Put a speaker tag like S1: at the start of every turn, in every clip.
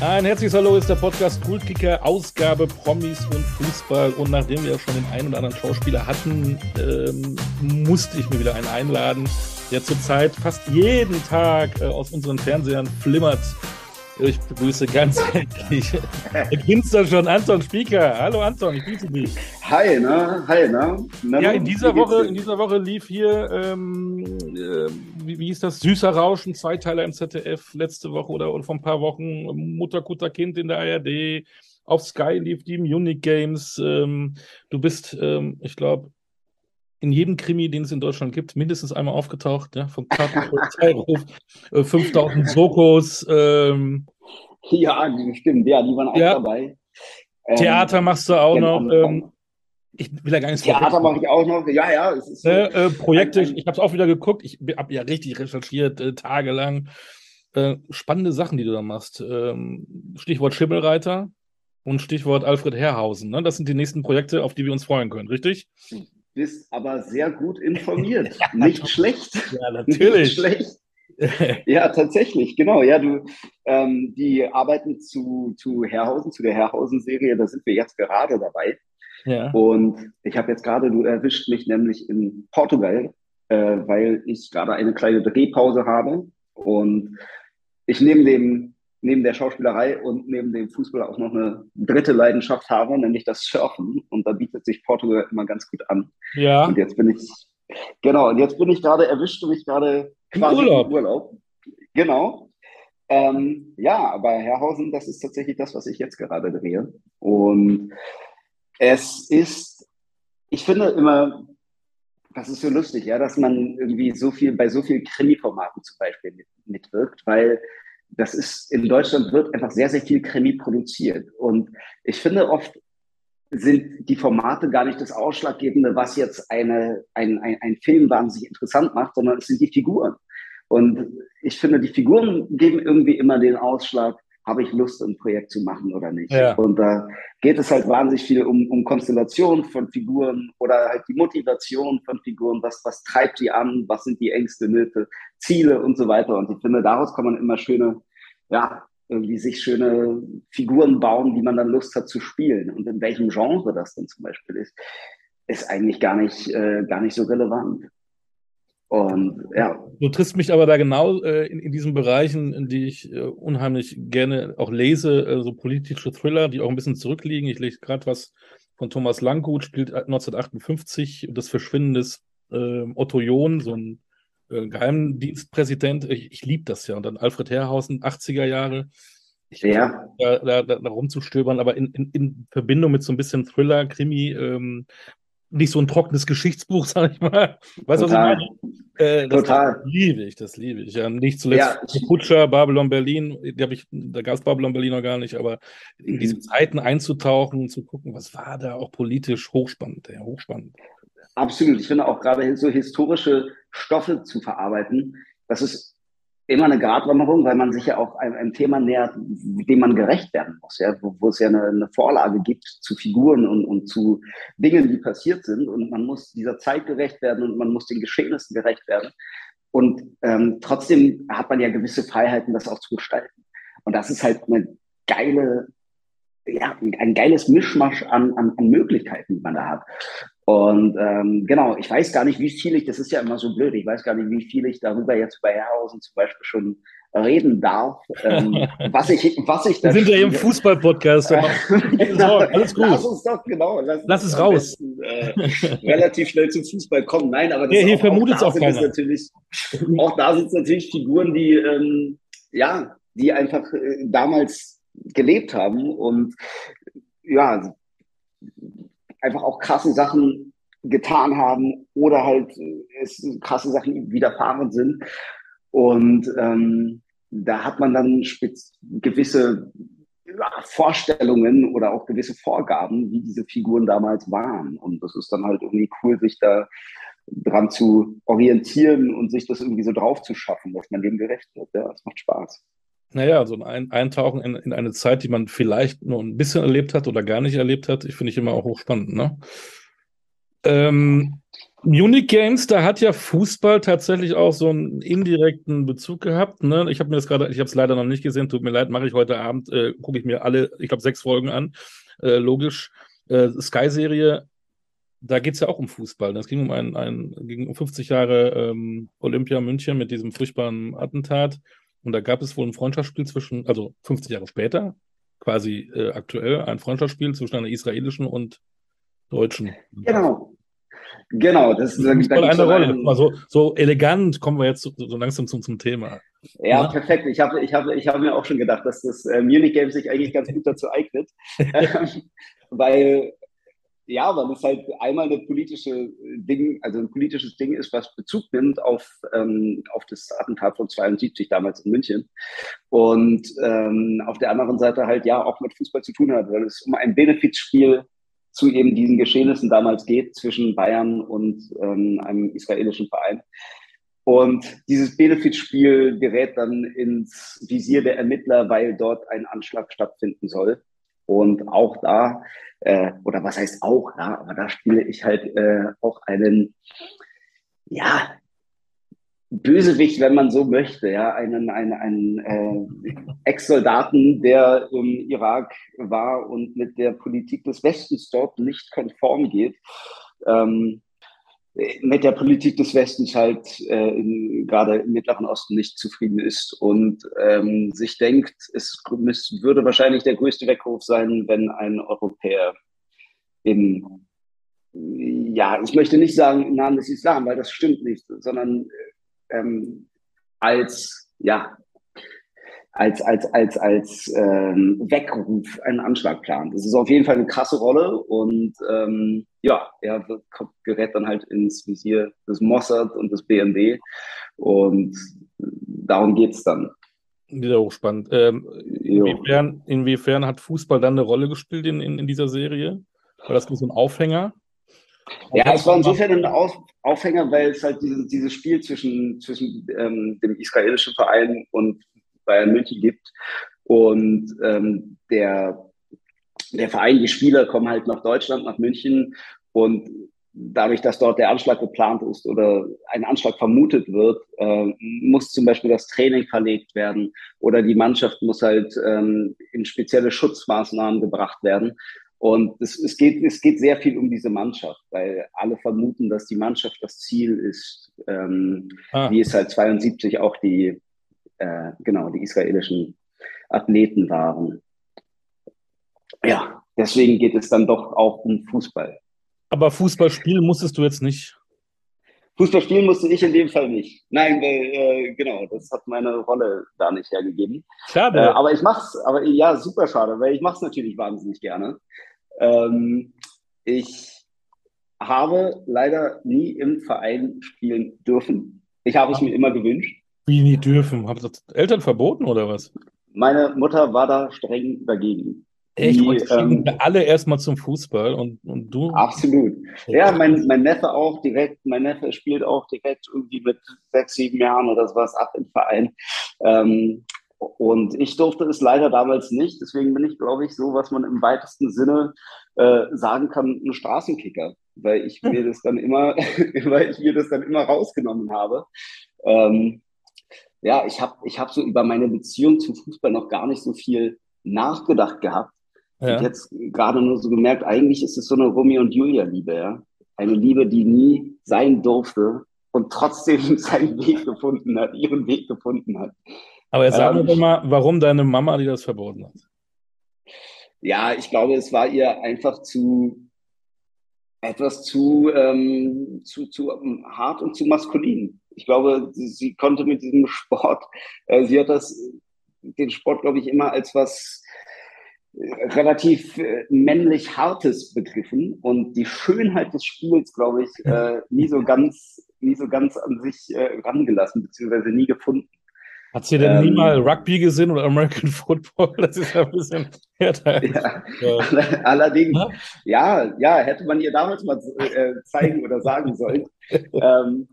S1: Ein herzliches Hallo ist der Podcast Kultkicker, Ausgabe Promis und Fußball. Und nachdem wir ja schon den einen oder anderen Schauspieler hatten, ähm, musste ich mir wieder einen einladen, der zurzeit fast jeden Tag äh, aus unseren Fernsehern flimmert. Ich begrüße ganz herzlich Ginster schon Anton Spieker. Hallo Anton, ich grüße dich.
S2: Hi, ne? Hi, ne?
S1: Na, ja, in dieser Woche, in dieser Woche lief hier, ähm, äh, wie, wie hieß das? Süßer Rauschen, Zweiteiler im ZDF letzte Woche oder, oder vor ein paar Wochen. Mutter, Kutter, Kind in der ARD. Auf Sky lief die Munich Games. Ähm, du bist, ähm, ich glaube, in jedem Krimi, den es in Deutschland gibt, mindestens einmal aufgetaucht, ja, vom Polizeihof, äh, 5000 Sokos. Ähm,
S2: ja, stimmt, ja, die waren auch ja. dabei.
S1: Theater ähm, machst du auch noch. Ich will ja gar nicht
S2: Theater mache ich auch noch. Ja, ja. Es
S1: ist, äh, äh, Projekte, ein, ein, ich habe es auch wieder geguckt. Ich habe ja richtig recherchiert, äh, tagelang. Äh, spannende Sachen, die du da machst. Ähm, Stichwort Schimmelreiter und Stichwort Alfred Herrhausen. Ne? Das sind die nächsten Projekte, auf die wir uns freuen können, richtig?
S2: bist aber sehr gut informiert. ja, Nicht schlecht.
S1: Ja, natürlich.
S2: Nicht schlecht. ja, tatsächlich, genau. Ja, du, ähm, die arbeiten zu, zu Herrhausen, zu der Herrhausen-Serie, da sind wir jetzt gerade dabei. Ja. Und ich habe jetzt gerade, du erwischt mich nämlich in Portugal, äh, weil ich gerade eine kleine Drehpause habe. Und ich nehme dem neben der Schauspielerei und neben dem Fußball auch noch eine dritte Leidenschaft habe, nämlich das Surfen. Und da bietet sich Portugal immer ganz gut an.
S1: Ja.
S2: Und jetzt bin ich, genau, und jetzt bin ich gerade, erwischte mich gerade quasi im Urlaub. Im Urlaub. Genau. Ähm, ja, aber Herrhausen, das ist tatsächlich das, was ich jetzt gerade drehe. Und es ist, ich finde immer, das ist so lustig, ja, dass man irgendwie so viel bei so vielen Krimi-Formaten zum Beispiel mit, mitwirkt, weil das ist, in Deutschland wird einfach sehr, sehr viel Krimi produziert. Und ich finde oft sind die Formate gar nicht das Ausschlaggebende, was jetzt eine, ein, ein, ein Film wahnsinnig interessant macht, sondern es sind die Figuren. Und ich finde, die Figuren geben irgendwie immer den Ausschlag, habe ich Lust, ein Projekt zu machen oder nicht. Ja. Und da geht es halt wahnsinnig viel um, um Konstellation von Figuren oder halt die Motivation von Figuren, was, was treibt die an, was sind die Ängste, Nöte, Ziele und so weiter. Und ich finde, daraus kann man immer schöne, ja, irgendwie sich schöne Figuren bauen, die man dann Lust hat zu spielen. Und in welchem Genre das dann zum Beispiel ist, ist eigentlich gar nicht, äh, gar nicht so relevant. Und ja.
S1: Du triffst mich aber da genau äh, in, in diesen Bereichen, in die ich äh, unheimlich gerne auch lese, äh, so politische Thriller, die auch ein bisschen zurückliegen. Ich lese gerade was von Thomas Langgut, spielt 1958 das Verschwinden des ähm, Otto John, so ein äh, Geheimdienstpräsident. Ich, ich liebe das ja. Und dann Alfred Herrhausen, 80er Jahre. Ich
S2: ja.
S1: Da, da, da, da rumzustöbern, aber in, in, in Verbindung mit so ein bisschen Thriller, Krimi, ähm, nicht so ein trockenes Geschichtsbuch, sag ich mal. Weißt du, was ich meine?
S2: Äh, das Total.
S1: liebe ich, das liebe ich. Ja, nicht zuletzt ja, Kutscher, Babylon Berlin, ich, da gab es Babylon Berlin noch gar nicht, aber in diese Zeiten einzutauchen und zu gucken, was war da auch politisch hochspannend, ja, hochspannend.
S2: Absolut. Ich finde auch gerade so historische Stoffe zu verarbeiten, das ist immer eine Gratwanderung, weil man sich ja auch einem, einem Thema nähert, dem man gerecht werden muss, ja, wo, wo es ja eine, eine, Vorlage gibt zu Figuren und, und zu Dingen, die passiert sind. Und man muss dieser Zeit gerecht werden und man muss den Geschehnissen gerecht werden. Und ähm, trotzdem hat man ja gewisse Freiheiten, das auch zu gestalten. Und das ist halt eine geile, ja, ein geiles Mischmasch an, an, an Möglichkeiten, die man da hat. Und ähm, genau, ich weiß gar nicht, wie viel ich, das ist ja immer so blöd, ich weiß gar nicht, wie viel ich darüber jetzt bei Herrhausen zum Beispiel schon reden darf, ähm, was ich, was ich
S1: da. Wir sind ja im Fußball-Podcast.
S2: genau, alles gut. Lass uns doch, genau.
S1: Lass, lass es raus.
S2: Besten, äh, relativ schnell zum Fußball kommen. Nein, aber
S1: das ja, hier vermutet auch, auch keiner.
S2: Natürlich, auch da sind es natürlich Figuren, die, ähm, ja, die einfach äh, damals gelebt haben und ja, einfach auch krasse Sachen getan haben oder halt äh, es krasse Sachen widerfahren sind. Und ähm, da hat man dann gewisse ja, Vorstellungen oder auch gewisse Vorgaben, wie diese Figuren damals waren. Und das ist dann halt irgendwie cool, sich da dran zu orientieren und sich das irgendwie so drauf zu schaffen, dass man dem gerecht wird. Ja, das macht Spaß.
S1: Naja, so ein Eintauchen in, in, eine Zeit, die man vielleicht nur ein bisschen erlebt hat oder gar nicht erlebt hat, ich finde ich immer auch hochspannend. Ne? Ähm, Munich Games, da hat ja Fußball tatsächlich auch so einen indirekten Bezug gehabt. Ne? Ich habe mir das gerade, ich habe es leider noch nicht gesehen, tut mir leid, mache ich heute Abend, äh, gucke ich mir alle, ich glaube, sechs Folgen an. Äh, logisch. Äh, Sky-Serie, da geht es ja auch um Fußball. Das ging um ein, ein ging um 50 Jahre ähm, Olympia München mit diesem furchtbaren Attentat. Und da gab es wohl ein Freundschaftsspiel zwischen, also 50 Jahre später, quasi äh, aktuell, ein Freundschaftsspiel zwischen einer israelischen und deutschen.
S2: Genau. Genau, das ist
S1: da eine Rolle. Einen, so, so, elegant kommen wir jetzt so, so langsam zum, zum Thema.
S2: Ja, ja, perfekt. Ich habe ich hab, ich hab mir auch schon gedacht, dass das äh, Munich Game sich eigentlich ganz gut dazu eignet. weil, ja, weil es halt einmal eine politische Ding, also ein politisches Ding ist, was Bezug nimmt auf, ähm, auf das Attentat von 72 damals in München. Und ähm, auf der anderen Seite halt ja auch mit Fußball zu tun hat, weil es um ein Benefizspiel zu eben diesen Geschehnissen damals geht zwischen Bayern und ähm, einem israelischen Verein. Und dieses Benefitspiel gerät dann ins Visier der Ermittler, weil dort ein Anschlag stattfinden soll. Und auch da, äh, oder was heißt auch, ja, aber da spiele ich halt äh, auch einen, ja, Bösewicht, wenn man so möchte, ja, einen, einen, einen äh, Ex-Soldaten, der im Irak war und mit der Politik des Westens dort nicht konform geht. Ähm, mit der Politik des Westens halt äh, in, gerade im Mittleren Osten nicht zufrieden ist und ähm, sich denkt, es würde wahrscheinlich der größte Weckruf sein, wenn ein Europäer in, ja, ich möchte nicht sagen im Namen des Islam, weil das stimmt nicht, sondern ähm, als, ja, als, als, als, als ähm, Weckruf einen Anschlag plant. Das ist auf jeden Fall eine krasse Rolle und ähm, ja, er gerät dann halt ins Visier des Mossad und des BND und darum geht es dann.
S1: Wieder hochspannend. Ähm, inwiefern, inwiefern hat Fußball dann eine Rolle gespielt in, in, in dieser Serie? War das so ein Aufhänger?
S2: Ja, es war insofern ein Auf Aufhänger, weil es halt dieses, dieses Spiel zwischen, zwischen ähm, dem israelischen Verein und Bayern München gibt. Und ähm, der, der Verein, die Spieler kommen halt nach Deutschland, nach München. Und dadurch, dass dort der Anschlag geplant ist oder ein Anschlag vermutet wird, äh, muss zum Beispiel das Training verlegt werden oder die Mannschaft muss halt ähm, in spezielle Schutzmaßnahmen gebracht werden. Und es, es, geht, es geht sehr viel um diese Mannschaft, weil alle vermuten, dass die Mannschaft das Ziel ist, ähm, ah. wie es halt 72 auch die, äh, genau, die israelischen Athleten waren. Ja, deswegen geht es dann doch auch um Fußball.
S1: Aber Fußball spielen musstest du jetzt nicht?
S2: Fußball spielen musste ich in dem Fall nicht. Nein, weil, äh, genau, das hat meine Rolle da nicht hergegeben. Schade. Äh, aber ich mach's, aber ja, super schade, weil ich mach's natürlich wahnsinnig gerne. Ähm, ich habe leider nie im Verein spielen dürfen. Ich habe es mir immer gewünscht.
S1: Wie nie dürfen? Haben das Eltern verboten oder was?
S2: Meine Mutter war da streng dagegen.
S1: Echt? Die, ähm, alle erstmal zum Fußball und, und du?
S2: Absolut. Ja, mein, mein Neffe auch direkt, mein Neffe spielt auch direkt irgendwie mit sechs, sieben Jahren oder sowas ab im Verein. Ähm, und ich durfte es leider damals nicht. Deswegen bin ich, glaube ich, so, was man im weitesten Sinne äh, sagen kann, ein Straßenkicker, weil ich mir das dann immer, weil ich mir das dann immer rausgenommen habe. Ähm, ja, ich habe ich hab so über meine Beziehung zum Fußball noch gar nicht so viel nachgedacht gehabt. Ja. Ich jetzt gerade nur so gemerkt, eigentlich ist es so eine Romeo und Julia-Liebe, ja. Eine Liebe, die nie sein durfte und trotzdem seinen Weg gefunden hat, ihren Weg gefunden hat.
S1: Aber jetzt sag ähm, mir mal, warum deine Mama dir das verboten hat.
S2: Ja, ich glaube, es war ihr einfach zu etwas zu, ähm, zu, zu hart und zu maskulin. Ich glaube, sie, sie konnte mit diesem Sport, äh, sie hat das, den Sport, glaube ich, immer als was äh, relativ äh, männlich Hartes begriffen und die Schönheit des Spiels, glaube ich, äh, nie so ganz, nie so ganz an sich äh, rangelassen, beziehungsweise nie gefunden.
S1: Hat sie denn ähm, nie mal Rugby gesehen oder American Football? Das ist ja ein bisschen härter.
S2: Ja, ja. Allerdings, ja? ja, ja, hätte man ihr damals mal äh, zeigen oder sagen sollen. ähm,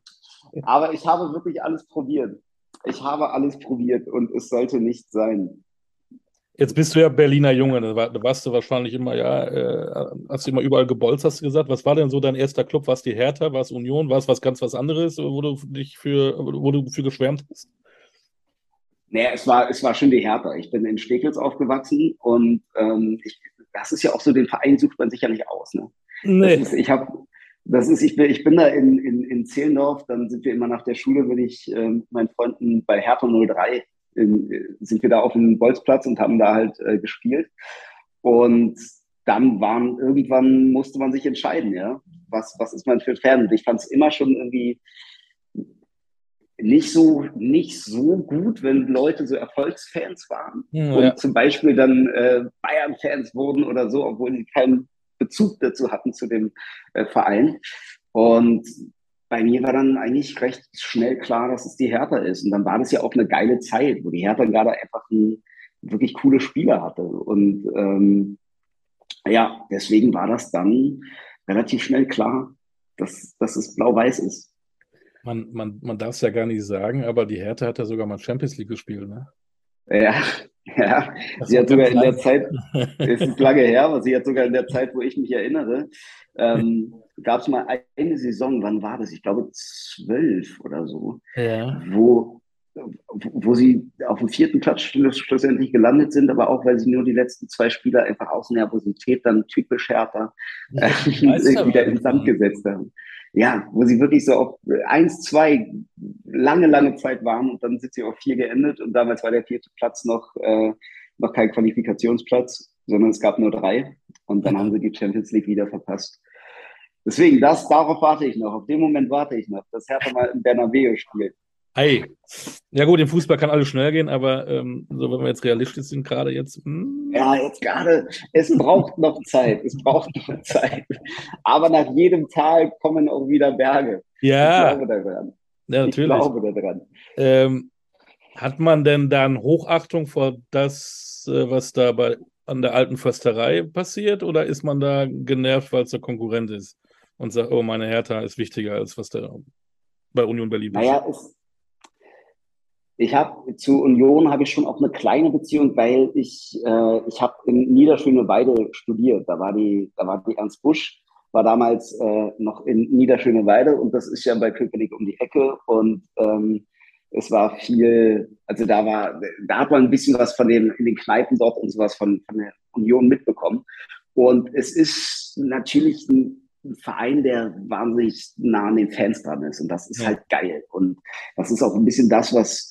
S2: aber ich habe wirklich alles probiert. Ich habe alles probiert und es sollte nicht sein.
S1: Jetzt bist du ja Berliner Junge, da, warst du wahrscheinlich immer, ja, äh, hast du immer überall gebolzt, hast du gesagt. Was war denn so dein erster Club? War es die Hertha, war es Union, war es was ganz was anderes, wo du dich für, wo du für geschwärmt hast?
S2: Naja, es war, es war schon die Hertha. Ich bin in Steglitz aufgewachsen und ähm, ich, das ist ja auch so, den Verein sucht man sich ja nicht aus. Ne? Nee. Ist, ich habe das ist, ich bin, ich bin da in, in, in Zehlendorf, dann sind wir immer nach der Schule, bin ich äh, mit meinen Freunden bei Hertha 03, in, sind wir da auf dem Bolzplatz und haben da halt äh, gespielt. Und dann waren, irgendwann musste man sich entscheiden, ja, was, was ist man für ein Fan? Und ich fand es immer schon irgendwie nicht so, nicht so gut, wenn Leute so Erfolgsfans waren ja, und ja. zum Beispiel dann äh, Bayern-Fans wurden oder so, obwohl sie keinen Bezug dazu hatten zu dem äh, Verein. Und bei mir war dann eigentlich recht schnell klar, dass es die Hertha ist. Und dann war das ja auch eine geile Zeit, wo die Hertha gerade einfach einen wirklich coole Spieler hatte. Und ähm, ja, deswegen war das dann relativ schnell klar, dass, dass es blau-weiß ist.
S1: Man, man, man darf es ja gar nicht sagen, aber die Hertha hat ja sogar mal Champions League gespielt, ne?
S2: Ja, ja. Das sie hat sogar in der Zeit, es ist lange her, aber sie hat sogar in der Zeit, wo ich mich erinnere, ähm, gab es mal eine Saison, wann war das? Ich glaube zwölf oder so, ja. wo, wo sie auf dem vierten Platz schlussendlich gelandet sind, aber auch, weil sie nur die letzten zwei Spieler einfach aus Nervosität dann typisch härter äh, wieder in Sand gesetzt haben ja, wo sie wirklich so auf eins, zwei lange, lange Zeit waren und dann sind sie auf vier geendet und damals war der vierte Platz noch, äh, noch kein Qualifikationsplatz, sondern es gab nur drei und dann haben sie die Champions League wieder verpasst. Deswegen, das, darauf warte ich noch, auf den Moment warte ich noch, dass Hertha mal in Bernabeu spielt.
S1: Ei. Ja gut, im Fußball kann alles schnell gehen, aber ähm, so wenn wir jetzt realistisch sind, gerade jetzt.
S2: Hm. Ja, jetzt gerade, es braucht noch Zeit, es braucht noch Zeit. Aber nach jedem Tal kommen auch wieder Berge.
S1: Ja.
S2: Ich glaube
S1: daran. Ja, natürlich. Ich glaube daran. Ähm, hat man denn dann Hochachtung vor das, äh, was da bei, an der alten Försterei passiert, oder ist man da genervt, weil es der Konkurrent ist und sagt, oh, meine Hertha ist wichtiger als was da bei Union Berlin
S2: ist? Naja, es, ich habe zu Union habe ich schon auch eine kleine Beziehung, weil ich äh, ich habe in Niederschöneweide studiert. Da war die da war die Ernst Busch war damals äh, noch in Niederschöneweide und das ist ja bei Köpenick um die Ecke und ähm, es war viel, also da war, da hat man ein bisschen was von den, in den Kneipen dort und sowas von, von der Union mitbekommen. Und es ist natürlich ein Verein, der wahnsinnig nah an den Fans dran ist. Und das ist ja. halt geil. Und das ist auch ein bisschen das, was,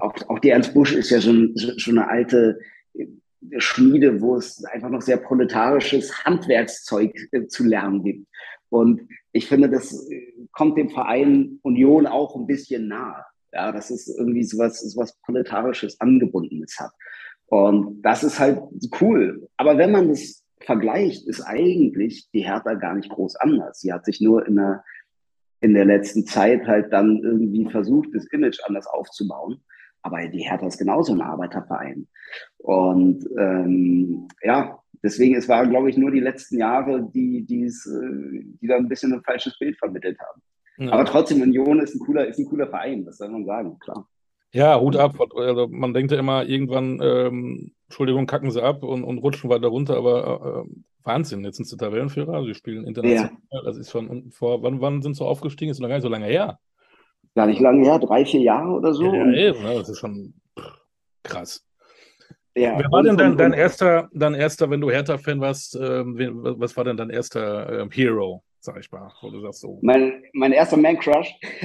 S2: auch, auch die Ernst Busch ist ja schon, schon eine alte Schmiede, wo es einfach noch sehr proletarisches Handwerkszeug äh, zu lernen gibt. Und ich finde, das äh, kommt dem Verein Union auch ein bisschen nahe. Ja, dass es irgendwie sowas, sowas proletarisches Angebundenes hat. Und das ist halt cool. Aber wenn man das vergleicht, ist eigentlich die Hertha gar nicht groß anders. Sie hat sich nur in der in der letzten Zeit halt dann irgendwie versucht, das Image anders aufzubauen. Aber die Hertha ist genauso ein Arbeiterverein. Und ähm, ja, deswegen, es waren, glaube ich, nur die letzten Jahre, die, die's, äh, die da ein bisschen ein falsches Bild vermittelt haben. Ja. Aber trotzdem, Union ist ein cooler, ist ein cooler Verein, das soll man sagen, klar.
S1: Ja, Hut ab. Also man denkt ja immer, irgendwann, ähm, Entschuldigung, kacken sie ab und, und rutschen weiter runter, aber äh, Wahnsinn, jetzt sind sie Tabellenführer, sie spielen international. Ja. Das ist schon vor, wann, wann sind sie aufgestiegen? Ist noch gar nicht so lange her.
S2: Gar nicht lange her, drei, vier Jahre oder so.
S1: Ja, eben, ne? das ist schon krass. Ja, Wer war denn dein, dein, erster, dein erster, wenn du Hertha-Fan warst, äh, was war denn dein erster äh, Hero, sag ich mal, wo du sagst so?
S2: Mein, mein erster Man-Crush.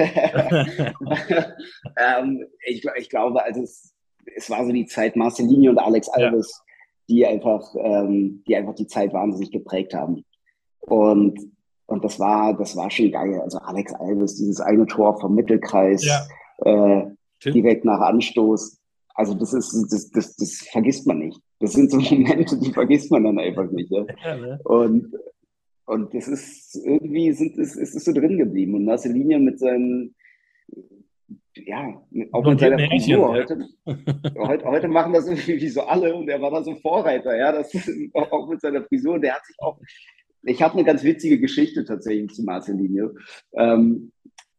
S2: ähm, ich, ich, glaube, also es, es, war so die Zeit Marcelinho und Alex Alves. Ja die einfach, ähm, die einfach die Zeit wahnsinnig geprägt haben. Und, und das war, das war schon geil. Also Alex Alves, dieses eine Tor vom Mittelkreis, ja. äh, direkt nach Anstoß. Also das ist, das, das, das vergisst man nicht. Das sind so Momente, die vergisst man dann einfach nicht. Ja? Ja, ne? Und, und das ist irgendwie, sind, ist, ist es so drin geblieben. Und Marcelinho mit seinen, ja, auch mit seiner Frisur. Heute, heute, heute, machen das irgendwie so alle und er war da so Vorreiter, ja, das auch mit seiner Frisur. Der hat sich auch, ich habe eine ganz witzige Geschichte tatsächlich zu Marcelinho. Ähm,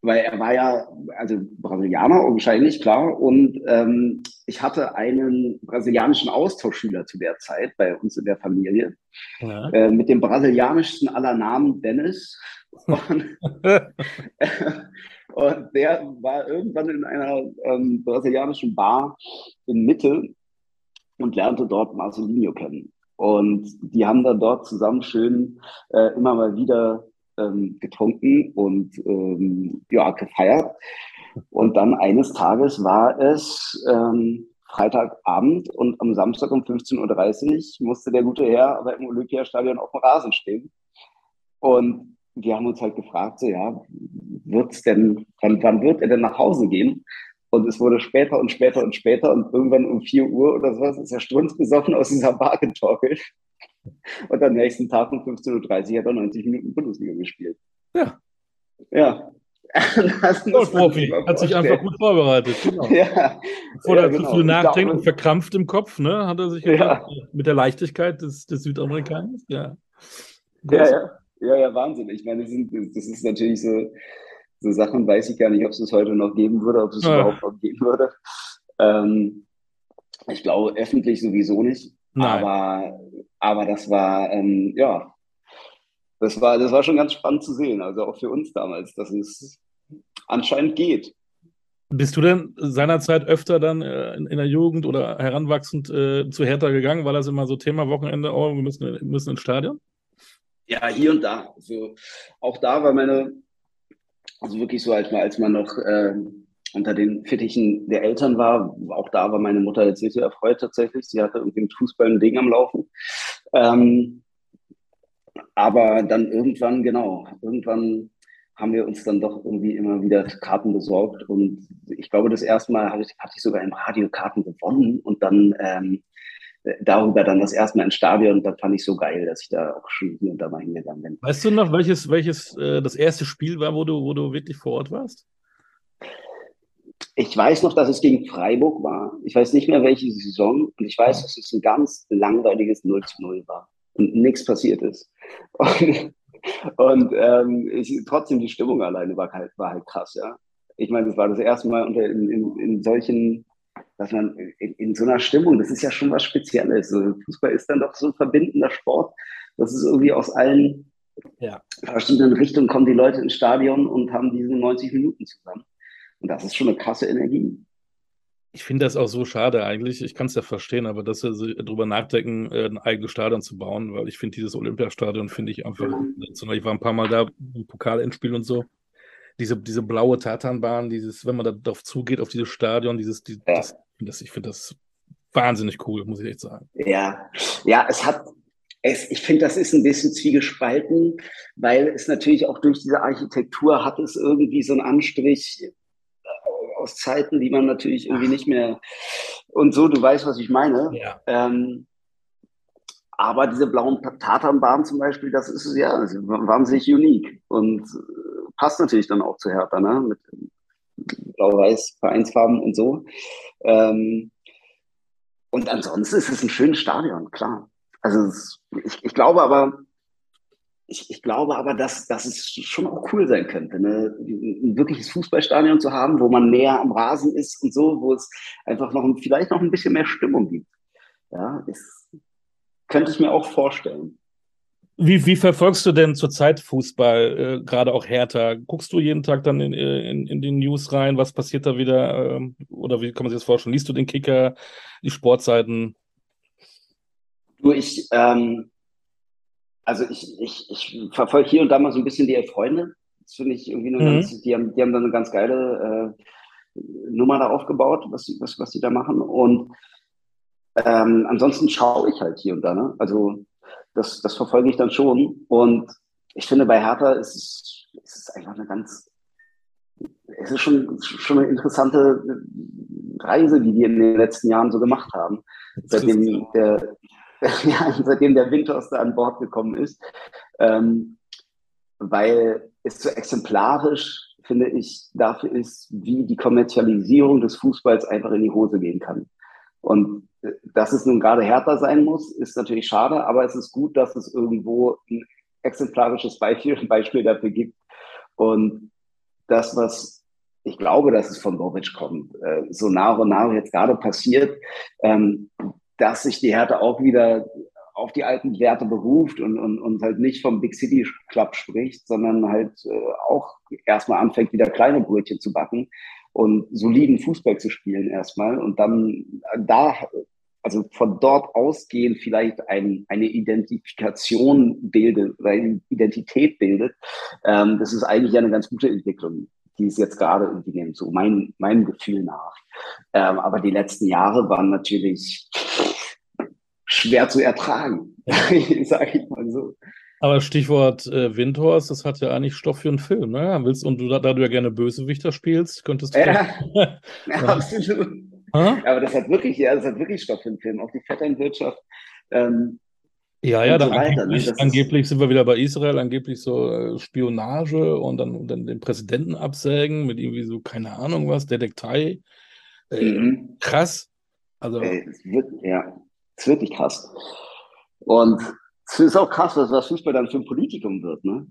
S2: weil er war ja, also Brasilianer wahrscheinlich, klar. Und ähm, ich hatte einen brasilianischen Austauschschüler zu der Zeit bei uns in der Familie. Ja. Äh, mit dem brasilianischsten aller Namen, Dennis. Und, und der war irgendwann in einer ähm, brasilianischen Bar in Mitte und lernte dort Marcelinho kennen. Und die haben dann dort zusammen schön äh, immer mal wieder ähm, getrunken und ähm, ja, gefeiert. Und dann eines Tages war es ähm, Freitagabend und am Samstag um 15.30 Uhr musste der gute Herr aber im Olympiastadion auf dem Rasen stehen. Und wir haben uns halt gefragt, so ja, wird's denn, wann, wann wird er denn nach Hause gehen? Und es wurde später und später und später und irgendwann um 4 Uhr oder sowas ist er strunzbesoffen aus dieser Bar getorkelt. Und am nächsten Tag um 15.30 Uhr hat er 90 Minuten Bundesliga gespielt.
S1: Ja.
S2: Ja.
S1: Profi hat sich einfach gut vorbereitet. Genau. Ja, Bevor ja, er genau. zu viel nachdenkt und verkrampft im Kopf, ne, hat er sich ja. mit der Leichtigkeit des, des Südamerikaners. Ja.
S2: ja, ja, ja, ja, Wahnsinn. Ich meine, das, sind, das ist natürlich so, so Sachen, weiß ich gar nicht, ob es es heute noch geben würde, ob es es ja. überhaupt noch geben würde. Ähm, ich glaube, öffentlich sowieso nicht. Nein. Aber, aber das war, ähm, ja, das war, das war schon ganz spannend zu sehen. Also auch für uns damals, dass es anscheinend geht.
S1: Bist du denn seinerzeit öfter dann äh, in, in, der Jugend oder heranwachsend äh, zu Hertha gegangen? War das immer so Thema Wochenende, oh, wir müssen, wir müssen ins Stadion?
S2: Ja, hier und da. Also auch da war meine, also wirklich so, als man, als man noch äh, unter den Fittichen der Eltern war, auch da war meine Mutter jetzt nicht so erfreut tatsächlich. Sie hatte irgendwie mit Fußball ein Ding am Laufen. Ähm, aber dann irgendwann, genau, irgendwann haben wir uns dann doch irgendwie immer wieder Karten besorgt. Und ich glaube, das erste Mal hatte ich, hatte ich sogar im Radio Karten gewonnen und dann ähm, darüber dann das erste Mal ins Stadion. Und das fand ich so geil, dass ich da auch schon hier und da mal hingegangen bin.
S1: Weißt du noch, welches, welches äh, das erste Spiel war, wo du, wo du wirklich vor Ort warst?
S2: Ich weiß noch, dass es gegen Freiburg war. Ich weiß nicht mehr, welche Saison. Und ich weiß, dass es ein ganz langweiliges 0 zu 0 war. Und nichts passiert ist. Und, und ähm, ich, trotzdem die Stimmung alleine war halt, war halt krass, ja. Ich meine, das war das erste Mal unter, in, in, in solchen, dass man in, in, so einer Stimmung, das ist ja schon was Spezielles. So, Fußball ist dann doch so ein verbindender Sport. Das ist irgendwie aus allen ja. verschiedenen Richtungen kommen die Leute ins Stadion und haben diese 90 Minuten zusammen. Und das ist schon eine krasse Energie.
S1: Ich finde das auch so schade eigentlich. Ich kann es ja verstehen, aber dass sie darüber nachdenken, äh, ein eigenes Stadion zu bauen, weil ich finde dieses Olympiastadion finde ich einfach. Ich war ein paar Mal da im Pokalendspiel und so. Diese, diese blaue Tatanbahn, dieses, wenn man da darauf zugeht, auf dieses Stadion, dieses, die, ja. das, das, ich finde das wahnsinnig cool, muss ich echt sagen.
S2: Ja, ja, es hat, es, ich finde, das ist ein bisschen zwiegespalten, weil es natürlich auch durch diese Architektur hat es irgendwie so einen Anstrich, aus Zeiten, die man natürlich irgendwie nicht mehr und so, du weißt, was ich meine. Ja. Ähm, aber diese blauen Tatanbahnen zum Beispiel, das ist ja wahnsinnig unique und äh, passt natürlich dann auch zu Hertha, ne? Mit blau-weiß Vereinsfarben und so. Ähm, und ansonsten ist es ein schönes Stadion, klar. Also ich, ich glaube aber, ich, ich glaube aber, dass, dass es schon auch cool sein könnte, ne? ein wirkliches Fußballstadion zu haben, wo man näher am Rasen ist und so, wo es einfach noch vielleicht noch ein bisschen mehr Stimmung gibt. Ja, das könnte ich mir auch vorstellen.
S1: Wie, wie verfolgst du denn zurzeit Fußball, äh, gerade auch härter? Guckst du jeden Tag dann in, in, in den News rein? Was passiert da wieder? Ähm, oder wie kann man sich das vorstellen? Liest du den Kicker, die Sportseiten?
S2: Du, ich, ähm, also ich, ich, ich verfolge hier und da mal so ein bisschen die Freunde. Das finde ich irgendwie eine mhm. ganz, die haben, die haben da eine ganz geile äh, Nummer da aufgebaut, was, was, was die da machen. Und ähm, ansonsten schaue ich halt hier und da. Ne? Also das, das verfolge ich dann schon. Und ich finde, bei Hertha ist es, ist es einfach eine ganz, es ist schon, schon eine interessante Reise, die die in den letzten Jahren so gemacht haben. Seitdem der, ja, seitdem der Windhorster an Bord gekommen ist, ähm, weil es so exemplarisch, finde ich, dafür ist, wie die Kommerzialisierung des Fußballs einfach in die Hose gehen kann. Und äh, dass es nun gerade härter sein muss, ist natürlich schade, aber es ist gut, dass es irgendwo ein exemplarisches Beispiel, ein Beispiel dafür gibt. Und das, was ich glaube, dass es von Bobic kommt, äh, so nach und nach jetzt gerade passiert, ähm, dass sich die Härte auch wieder auf die alten Werte beruft und, und, und halt nicht vom Big City Club spricht, sondern halt äh, auch erstmal anfängt, wieder kleine Brötchen zu backen und soliden Fußball zu spielen erstmal und dann da, also von dort ausgehend vielleicht ein, eine Identifikation bildet eine Identität bildet. Ähm, das ist eigentlich eine ganz gute Entwicklung die es jetzt gerade irgendwie nehmen, so mein, meinem Gefühl nach. Ähm, aber die letzten Jahre waren natürlich schwer zu ertragen, sage ich mal so.
S1: Aber Stichwort äh, Windhorst, das hat ja eigentlich Stoff für einen Film, ne? Willst, und du, da, du ja gerne Bösewichter spielst, könntest du. Ja,
S2: ja absolut. Ha? Aber das hat wirklich, ja, das hat wirklich Stoff für einen Film. Auch die Vetternwirtschaft. Ähm,
S1: ja, ja, dann so weiter, angeblich, ne? angeblich sind wir wieder bei Israel, angeblich so äh, Spionage und dann, dann den Präsidenten absägen mit irgendwie so, keine Ahnung was, Detektei. Äh, mhm. Krass.
S2: Also. Es wird, ja, es ist wirklich krass. Und es ist auch krass, was, was Fußball dann für ein Politikum wird. Ne?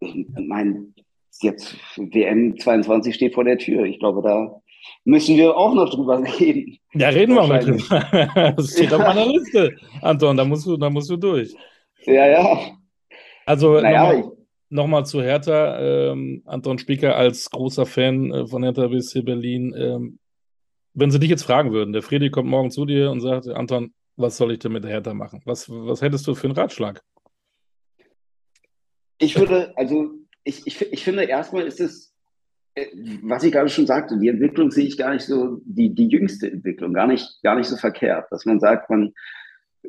S2: Ich meine, jetzt WM 22 steht vor der Tür. Ich glaube, da müssen wir auch noch drüber reden.
S1: Ja, reden wir mal drüber. Das steht ja. auf meiner Liste, Anton, da musst du, da musst du durch.
S2: Ja, ja.
S1: Also naja, nochmal noch mal zu Hertha. Ähm, Anton Spieker als großer Fan äh, von Hertha BSC Berlin. Ähm, wenn sie dich jetzt fragen würden, der Friedi kommt morgen zu dir und sagt, Anton, was soll ich denn mit der Hertha machen? Was, was hättest du für einen Ratschlag?
S2: Ich würde, also ich, ich, ich finde erstmal ist es, äh, was ich gerade schon sagte, die Entwicklung sehe ich gar nicht so, die, die jüngste Entwicklung, gar nicht, gar nicht so verkehrt, dass man sagt, man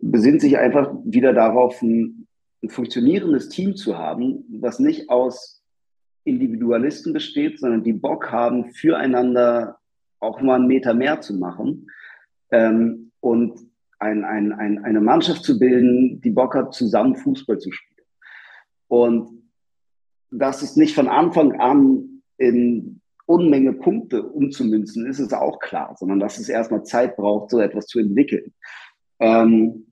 S2: besinnt sich einfach wieder darauf, ein, ein funktionierendes Team zu haben, was nicht aus Individualisten besteht, sondern die Bock haben, füreinander auch mal einen Meter mehr zu machen ähm, und ein, ein, ein, eine Mannschaft zu bilden, die Bock hat, zusammen Fußball zu spielen. Und das ist nicht von Anfang an in Unmenge Punkte umzumünzen, ist es auch klar, sondern dass es erstmal Zeit braucht, so etwas zu entwickeln. Ähm,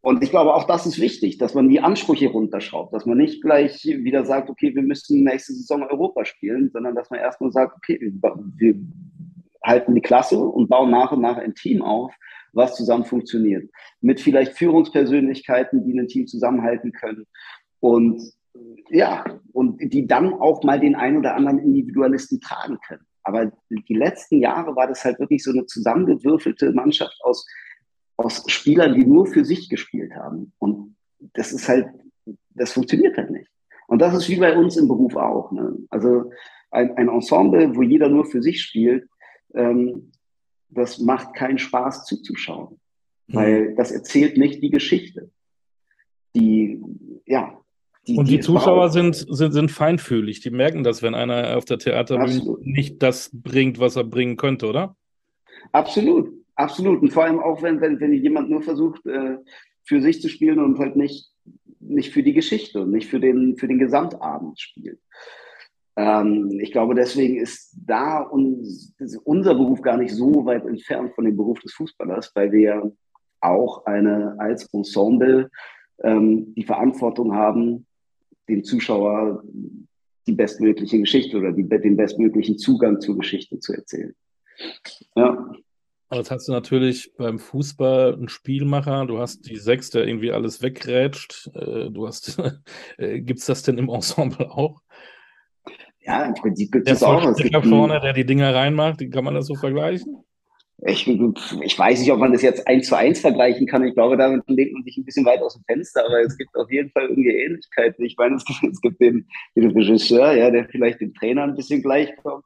S2: und ich glaube, auch das ist wichtig, dass man die Ansprüche runterschraubt, dass man nicht gleich wieder sagt, okay, wir müssen nächste Saison Europa spielen, sondern dass man erstmal sagt, okay, wir halten die Klasse und bauen nach und nach ein Team auf, was zusammen funktioniert. Mit vielleicht Führungspersönlichkeiten, die ein Team zusammenhalten können. Und ja, und die dann auch mal den einen oder anderen Individualisten tragen können. Aber die letzten Jahre war das halt wirklich so eine zusammengewürfelte Mannschaft aus, aus Spielern, die nur für sich gespielt haben. Und das ist halt, das funktioniert halt nicht. Und das ist wie bei uns im Beruf auch. Ne? Also ein, ein Ensemble, wo jeder nur für sich spielt, ähm, das macht keinen Spaß zuzuschauen, mhm. weil das erzählt nicht die Geschichte. Die, ja.
S1: Die, und die, die Zuschauer sind, sind, sind feinfühlig. Die merken das, wenn einer auf der Theaterbühne nicht das bringt, was er bringen könnte, oder?
S2: Absolut, absolut. Und vor allem auch, wenn, wenn, wenn jemand nur versucht, äh, für sich zu spielen und halt nicht, nicht für die Geschichte und nicht für den, für den Gesamtabend spielt. Ähm, ich glaube, deswegen ist da uns, unser Beruf gar nicht so weit entfernt von dem Beruf des Fußballers, weil wir auch eine als Ensemble ähm, die Verantwortung haben, dem Zuschauer die bestmögliche Geschichte oder die, den bestmöglichen Zugang zur Geschichte zu erzählen.
S1: Ja. Aber jetzt hast du natürlich beim Fußball einen Spielmacher, du hast die Sechs, der irgendwie alles wegrätscht. Äh, du hast, äh, gibt es das denn im Ensemble auch?
S2: Ja, im Prinzip gibt es auch. Es
S1: gibt vorne, der die Dinger reinmacht, kann man das so vergleichen?
S2: Ich, ich weiß nicht, ob man das jetzt eins zu eins vergleichen kann. Ich glaube, damit legt man sich ein bisschen weit aus dem Fenster, aber es gibt auf jeden Fall irgendwie Ähnlichkeiten. Ich meine, es gibt, es gibt den, den Regisseur, ja, der vielleicht dem Trainer ein bisschen gleichkommt.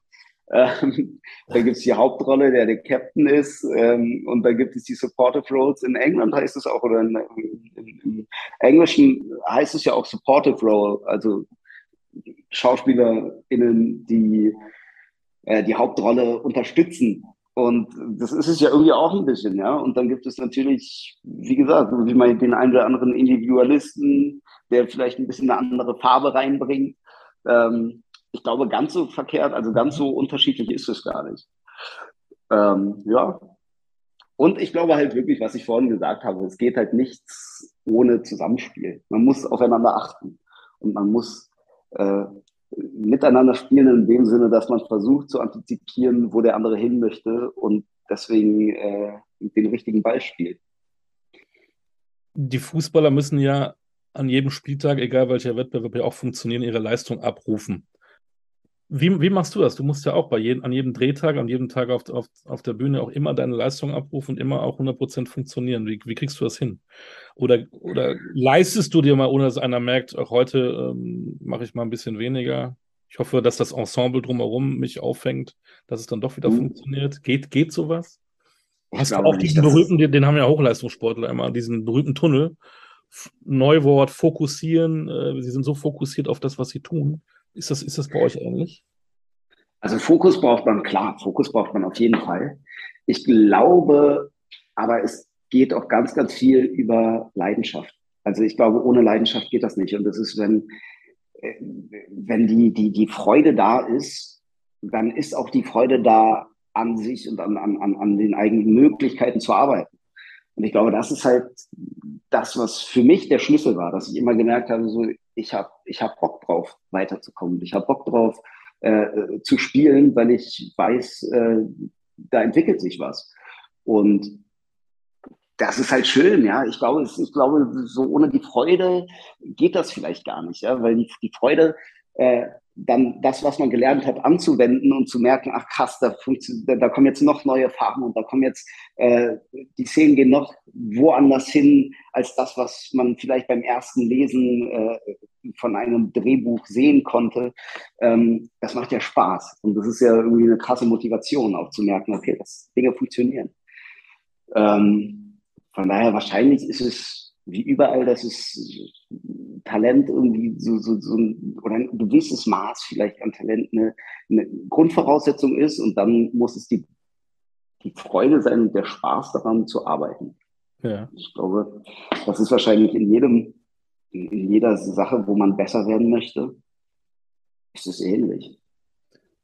S2: Ähm, da gibt es die Hauptrolle, der der Captain ist, ähm, und da gibt es die Supportive Roles. In England heißt es auch, oder in, in, im Englischen heißt es ja auch Supportive Role, also SchauspielerInnen, die äh, die Hauptrolle unterstützen. Und das ist es ja irgendwie auch ein bisschen, ja. Und dann gibt es natürlich, wie gesagt, wie man den einen oder anderen Individualisten, der vielleicht ein bisschen eine andere Farbe reinbringt. Ähm, ich glaube, ganz so verkehrt, also ganz so unterschiedlich ist es gar nicht. Ähm, ja. Und ich glaube halt wirklich, was ich vorhin gesagt habe, es geht halt nichts ohne Zusammenspiel. Man muss aufeinander achten und man muss äh, miteinander spielen in dem Sinne, dass man versucht zu antizipieren, wo der andere hin möchte und deswegen äh, den richtigen Ball spielt.
S1: Die Fußballer müssen ja an jedem Spieltag, egal welcher Wettbewerb ja auch funktionieren, ihre Leistung abrufen. Wie, wie machst du das? Du musst ja auch bei jedem, an jedem Drehtag, an jedem Tag auf, auf, auf der Bühne auch immer deine Leistung abrufen und immer auch 100% funktionieren. Wie, wie kriegst du das hin? Oder, oder leistest du dir mal, ohne dass einer merkt, auch heute ähm, mache ich mal ein bisschen weniger? Ich hoffe, dass das Ensemble drumherum mich auffängt, dass es dann doch wieder mhm. funktioniert. Geht, geht sowas? Hast du auch diesen berühmten, den, den, haben ja Hochleistungssportler immer, diesen berühmten Tunnel. Neuwort, fokussieren. Äh, sie sind so fokussiert auf das, was sie tun. Ist das, ist das bei euch ähnlich?
S2: Also Fokus braucht man, klar, Fokus braucht man auf jeden Fall. Ich glaube, aber es geht auch ganz, ganz viel über Leidenschaft. Also ich glaube, ohne Leidenschaft geht das nicht. Und das ist, wenn, äh, wenn die, die, die Freude da ist, dann ist auch die Freude da an sich und an, an, an den eigenen Möglichkeiten zu arbeiten. Und ich glaube, das ist halt das, was für mich der Schlüssel war, dass ich immer gemerkt habe, so, ich habe ich hab Bock drauf, weiterzukommen. Ich habe Bock drauf, äh, zu spielen, weil ich weiß, äh, da entwickelt sich was. Und das ist halt schön, ja. Ich glaube, ich glaube, so ohne die Freude geht das vielleicht gar nicht, ja, weil die, die Freude äh, dann das, was man gelernt hat, anzuwenden und zu merken, ach krass, da, da kommen jetzt noch neue Farben und da kommen jetzt, äh, die Szenen gehen noch woanders hin als das, was man vielleicht beim ersten Lesen äh, von einem Drehbuch sehen konnte. Ähm, das macht ja Spaß und das ist ja irgendwie eine krasse Motivation, auch zu merken, okay, dass Dinge funktionieren. Ähm, von daher wahrscheinlich ist es wie überall, dass es Talent irgendwie so, so, so ein, oder ein gewisses Maß vielleicht an Talent eine, eine Grundvoraussetzung ist und dann muss es die, die Freude sein und der Spaß daran zu arbeiten. Ja. Ich glaube, das ist wahrscheinlich in jedem, in jeder Sache, wo man besser werden möchte, ist es ähnlich.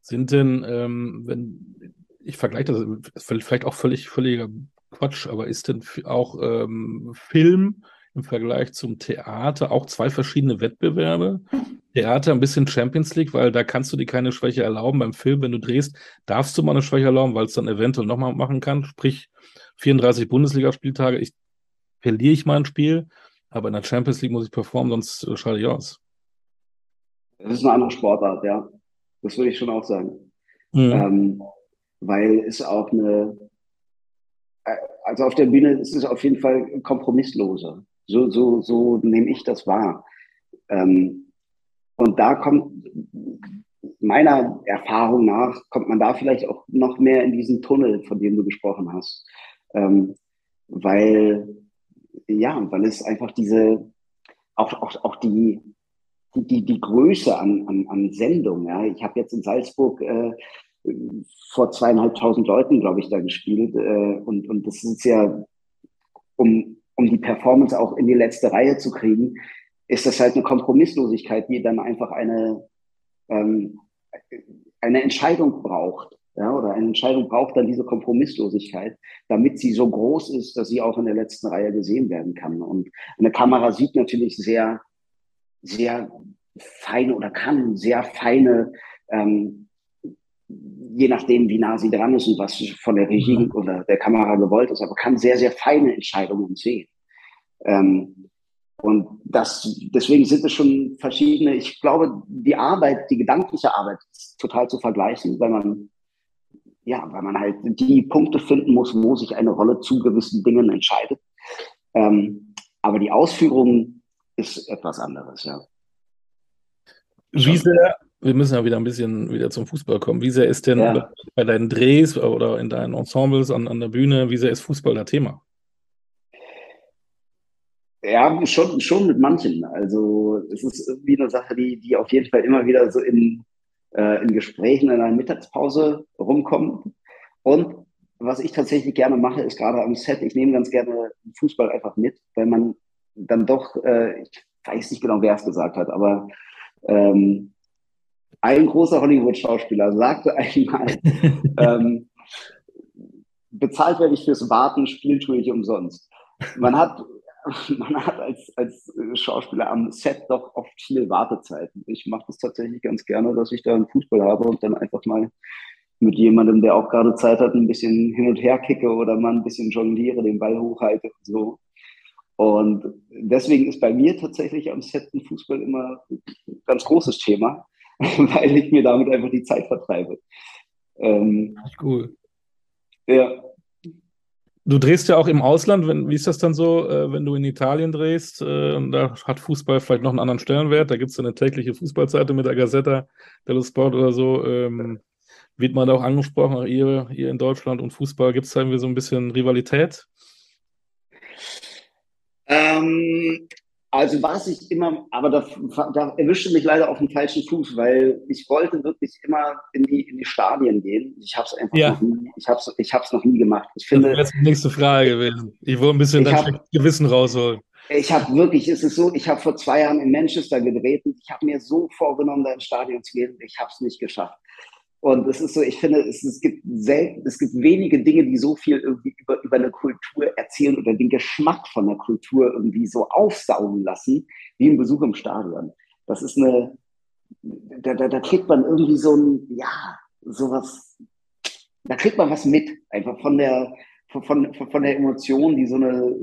S1: Sind denn, ähm, wenn ich vergleiche das, vielleicht auch völlig völliger Quatsch, aber ist denn auch ähm, Film im Vergleich zum Theater auch zwei verschiedene Wettbewerbe? Theater ein bisschen Champions League, weil da kannst du dir keine Schwäche erlauben. Beim Film, wenn du drehst, darfst du mal eine Schwäche erlauben, weil es dann eventuell nochmal machen kann. Sprich, 34 Bundesligaspieltage, ich verliere ich mal ein Spiel, aber in der Champions League muss ich performen, sonst äh, schalte ich aus.
S2: Das ist eine andere Sportart, ja. Das würde ich schon auch sagen. Mhm. Ähm, weil es auch eine, also auf der Bühne ist es auf jeden Fall kompromissloser. So, so, so nehme ich das wahr. Ähm, und da kommt, meiner Erfahrung nach, kommt man da vielleicht auch noch mehr in diesen Tunnel, von dem du gesprochen hast. Ähm, weil, ja, weil es einfach diese, auch, auch, auch die, die, die, Größe an, an, an Sendung. Ja. Ich habe jetzt in Salzburg äh, vor zweieinhalbtausend Leuten, glaube ich, da gespielt. Äh, und, und das ist ja, um, um die Performance auch in die letzte Reihe zu kriegen, ist das halt eine Kompromisslosigkeit, die dann einfach eine, ähm, eine Entscheidung braucht. Ja, oder eine Entscheidung braucht dann diese Kompromisslosigkeit, damit sie so groß ist, dass sie auch in der letzten Reihe gesehen werden kann. Und eine Kamera sieht natürlich sehr, sehr feine oder kann sehr feine ähm, je nachdem, wie nah sie dran ist und was von der Regie mhm. oder der Kamera gewollt ist, aber kann sehr, sehr feine Entscheidungen sehen. Ähm, und das, deswegen sind es schon verschiedene, ich glaube, die Arbeit, die gedankliche Arbeit ist total zu vergleichen, weil man, ja, weil man halt die Punkte finden muss, wo sich eine Rolle zu gewissen Dingen entscheidet. Ähm, aber die Ausführung ist etwas anderes, ja.
S1: Wie sehr, wir müssen ja wieder ein bisschen wieder zum Fußball kommen. Wie sehr ist denn ja. bei deinen Drehs oder in deinen Ensembles an, an der Bühne, wie sehr ist Fußball da Thema?
S2: Ja, schon, schon mit manchen. Also es ist irgendwie eine Sache, die, die auf jeden Fall immer wieder so in, äh, in Gesprächen in einer Mittagspause rumkommt. Und was ich tatsächlich gerne mache, ist gerade am Set, ich nehme ganz gerne Fußball einfach mit, weil man dann doch, äh, ich weiß nicht genau, wer es gesagt hat, aber ähm, ein großer Hollywood-Schauspieler sagte einmal, ähm, bezahlt werde ich fürs Warten, Spiel tue ich umsonst. Man hat man hat als, als Schauspieler am Set doch oft viel Wartezeiten. Ich mache das tatsächlich ganz gerne, dass ich da einen Fußball habe und dann einfach mal mit jemandem, der auch gerade Zeit hat, ein bisschen hin und her kicke oder mal ein bisschen jongliere, den Ball hochhalte und so. Und deswegen ist bei mir tatsächlich am Set ein Fußball immer ein ganz großes Thema, weil ich mir damit einfach die Zeit vertreibe.
S1: Ähm, cool.
S2: Ja.
S1: Du drehst ja auch im Ausland. Wenn, wie ist das dann so, äh, wenn du in Italien drehst? Äh, und da hat Fußball vielleicht noch einen anderen Stellenwert. Da gibt es eine tägliche Fußballseite mit der Gazzetta dello Sport oder so. Ähm, wird man da auch angesprochen, ihr, ihr in Deutschland und Fußball, gibt es da irgendwie so ein bisschen Rivalität?
S2: Ähm, also was ich immer, aber da, da erwischte mich leider auf den falschen Fuß, weil ich wollte wirklich immer in die, in die Stadien gehen. Ich habe es einfach ja. noch nie, ich habe es ich hab's noch nie gemacht. Ich finde,
S1: das wäre die nächste Frage gewesen. Ich wollte ein bisschen dein Gewissen rausholen.
S2: Ich habe wirklich, es ist so, ich habe vor zwei Jahren in Manchester gedreht und ich habe mir so vorgenommen, da ins Stadion zu gehen. Ich habe es nicht geschafft. Und es ist so, ich finde, es, es gibt selten, es gibt wenige Dinge, die so viel irgendwie über, über eine Kultur erzählen oder den Geschmack von der Kultur irgendwie so aufsaugen lassen, wie ein Besuch im Stadion. Das ist eine, da, da, da kriegt man irgendwie so ein, ja, sowas, da kriegt man was mit, einfach von der, von, von, von der Emotion, die so eine,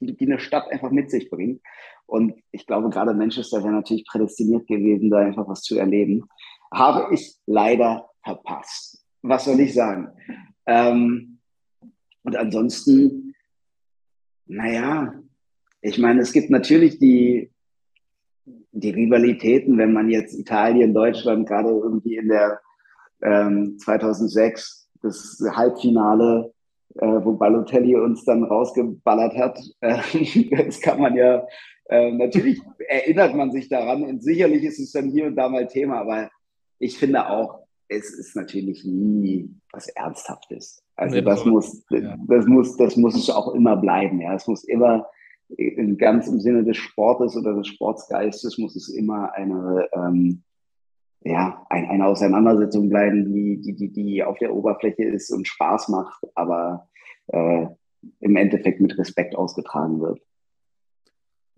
S2: die, eine Stadt einfach mit sich bringt. Und ich glaube, gerade Manchester wäre natürlich prädestiniert gewesen, da einfach was zu erleben habe ich leider verpasst. Was soll ich sagen? Ähm, und ansonsten, naja, ich meine, es gibt natürlich die, die Rivalitäten, wenn man jetzt Italien, Deutschland gerade irgendwie in der ähm, 2006 das Halbfinale, äh, wo Balotelli uns dann rausgeballert hat, äh, das kann man ja, äh, natürlich erinnert man sich daran und sicherlich ist es dann hier und da mal Thema, aber ich finde auch, es ist natürlich nie was Ernsthaftes. Also das muss, das muss, das muss es auch immer bleiben. Ja, es muss immer ganz im Sinne des Sportes oder des Sportsgeistes muss es immer eine, ähm, ja, ein, eine Auseinandersetzung bleiben, die, die, die, die auf der Oberfläche ist und Spaß macht, aber äh, im Endeffekt mit Respekt ausgetragen wird.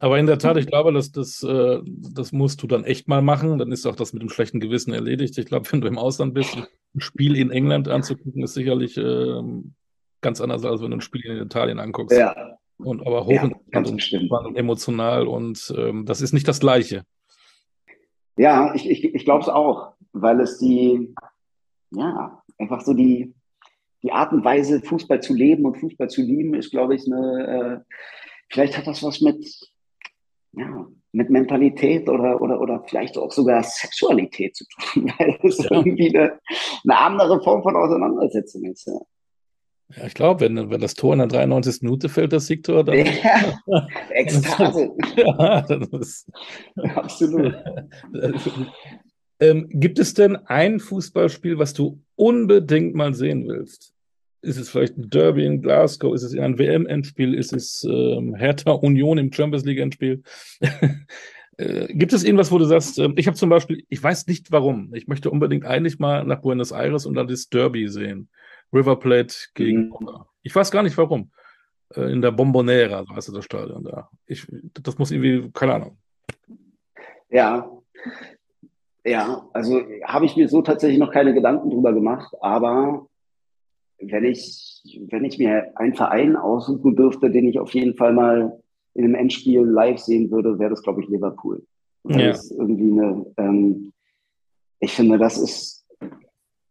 S1: Aber in der Tat, ich glaube, dass das, äh, das musst du dann echt mal machen. Dann ist auch das mit dem schlechten Gewissen erledigt. Ich glaube, wenn du im Ausland bist, ein Spiel in England anzugucken, ist sicherlich äh, ganz anders, als wenn du ein Spiel in Italien anguckst.
S2: Ja.
S1: Und aber hoch ja, und, und, emotional und ähm, das ist nicht das Gleiche.
S2: Ja, ich, ich, ich glaube es auch, weil es die, ja, einfach so die, die Art und Weise, Fußball zu leben und Fußball zu lieben, ist, glaube ich, eine, äh, vielleicht hat das was mit, ja, mit Mentalität oder, oder, oder vielleicht auch sogar Sexualität zu tun, weil es ja. irgendwie eine, eine, andere Form von Auseinandersetzung ist. Ja.
S1: Ja, ich glaube, wenn, wenn das Tor in der 93. Minute fällt, das Siegtor, dann. Ja,
S2: Ekstase. ja, das ist. Absolut.
S1: ähm, gibt es denn ein Fußballspiel, was du unbedingt mal sehen willst? Ist es vielleicht ein Derby in Glasgow? Ist es ein WM-Endspiel? Ist es ähm, Hertha Union im Champions League-Endspiel? äh, gibt es irgendwas, wo du sagst, äh, ich habe zum Beispiel, ich weiß nicht warum, ich möchte unbedingt eigentlich mal nach Buenos Aires und dann das Derby sehen. River Plate gegen mhm. Ich weiß gar nicht warum. Äh, in der Bombonera, so heißt das Stadion da. Ich, das muss irgendwie, keine Ahnung.
S2: Ja, ja, also habe ich mir so tatsächlich noch keine Gedanken drüber gemacht, aber wenn ich, wenn ich mir einen Verein aussuchen dürfte, den ich auf jeden Fall mal in einem Endspiel live sehen würde, wäre das, glaube ich, Liverpool. Weil ja. es irgendwie eine, ähm, ich finde, das ist,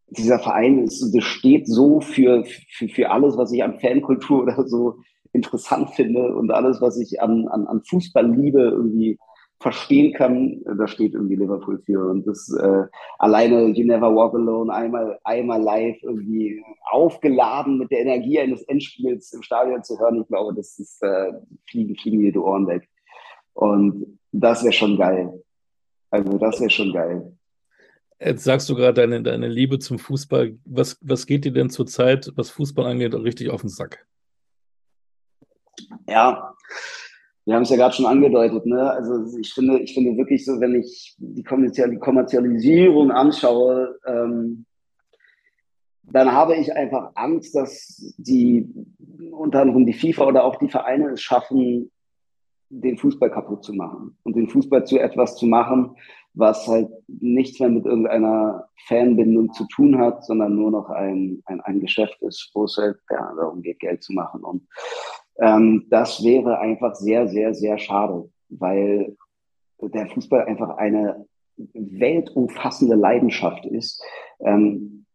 S2: dieser Verein ist, das steht so für, für, für alles, was ich an Fankultur oder so interessant finde und alles, was ich an, an, an Fußball liebe, irgendwie verstehen kann, da steht irgendwie Liverpool für. Und das äh, alleine You Never Walk Alone einmal, einmal live irgendwie aufgeladen mit der Energie eines Endspiels im Stadion zu hören, ich glaube, das ist äh, fliegen, fliegen dir die Ohren weg. Und das wäre schon geil. Also das wäre schon geil.
S1: Jetzt sagst du gerade deine, deine Liebe zum Fußball. Was, was geht dir denn zurzeit, was Fußball angeht, richtig auf den Sack?
S2: Ja, wir haben es ja gerade schon angedeutet, ne? Also ich finde, ich finde wirklich so, wenn ich die, Kommerzialisierung anschaue, ähm, dann habe ich einfach Angst, dass die unter anderem die FIFA oder auch die Vereine es schaffen, den Fußball kaputt zu machen und den Fußball zu etwas zu machen, was halt nichts mehr mit irgendeiner Fanbindung zu tun hat, sondern nur noch ein, ein, ein Geschäft ist, wo es halt ja, darum geht, Geld zu machen. Und ähm, das wäre einfach sehr, sehr, sehr schade, weil der Fußball einfach eine weltumfassende Leidenschaft ist. Ähm,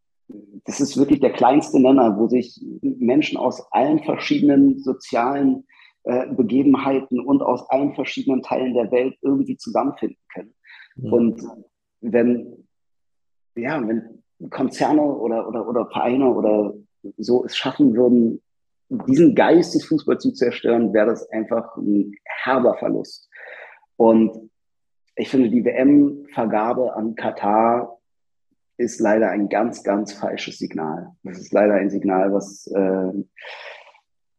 S2: das ist wirklich der kleinste Nenner, wo sich Menschen aus allen verschiedenen sozialen äh, Begebenheiten und aus allen verschiedenen Teilen der Welt irgendwie zusammenfinden können. Mhm. Und wenn, ja, wenn Konzerne oder, oder, oder Vereine oder so es schaffen würden, diesen Geist des Fußballs zu zerstören, wäre das einfach ein herber Verlust. Und ich finde, die WM-Vergabe an Katar ist leider ein ganz, ganz falsches Signal. Das ist leider ein Signal, was, äh,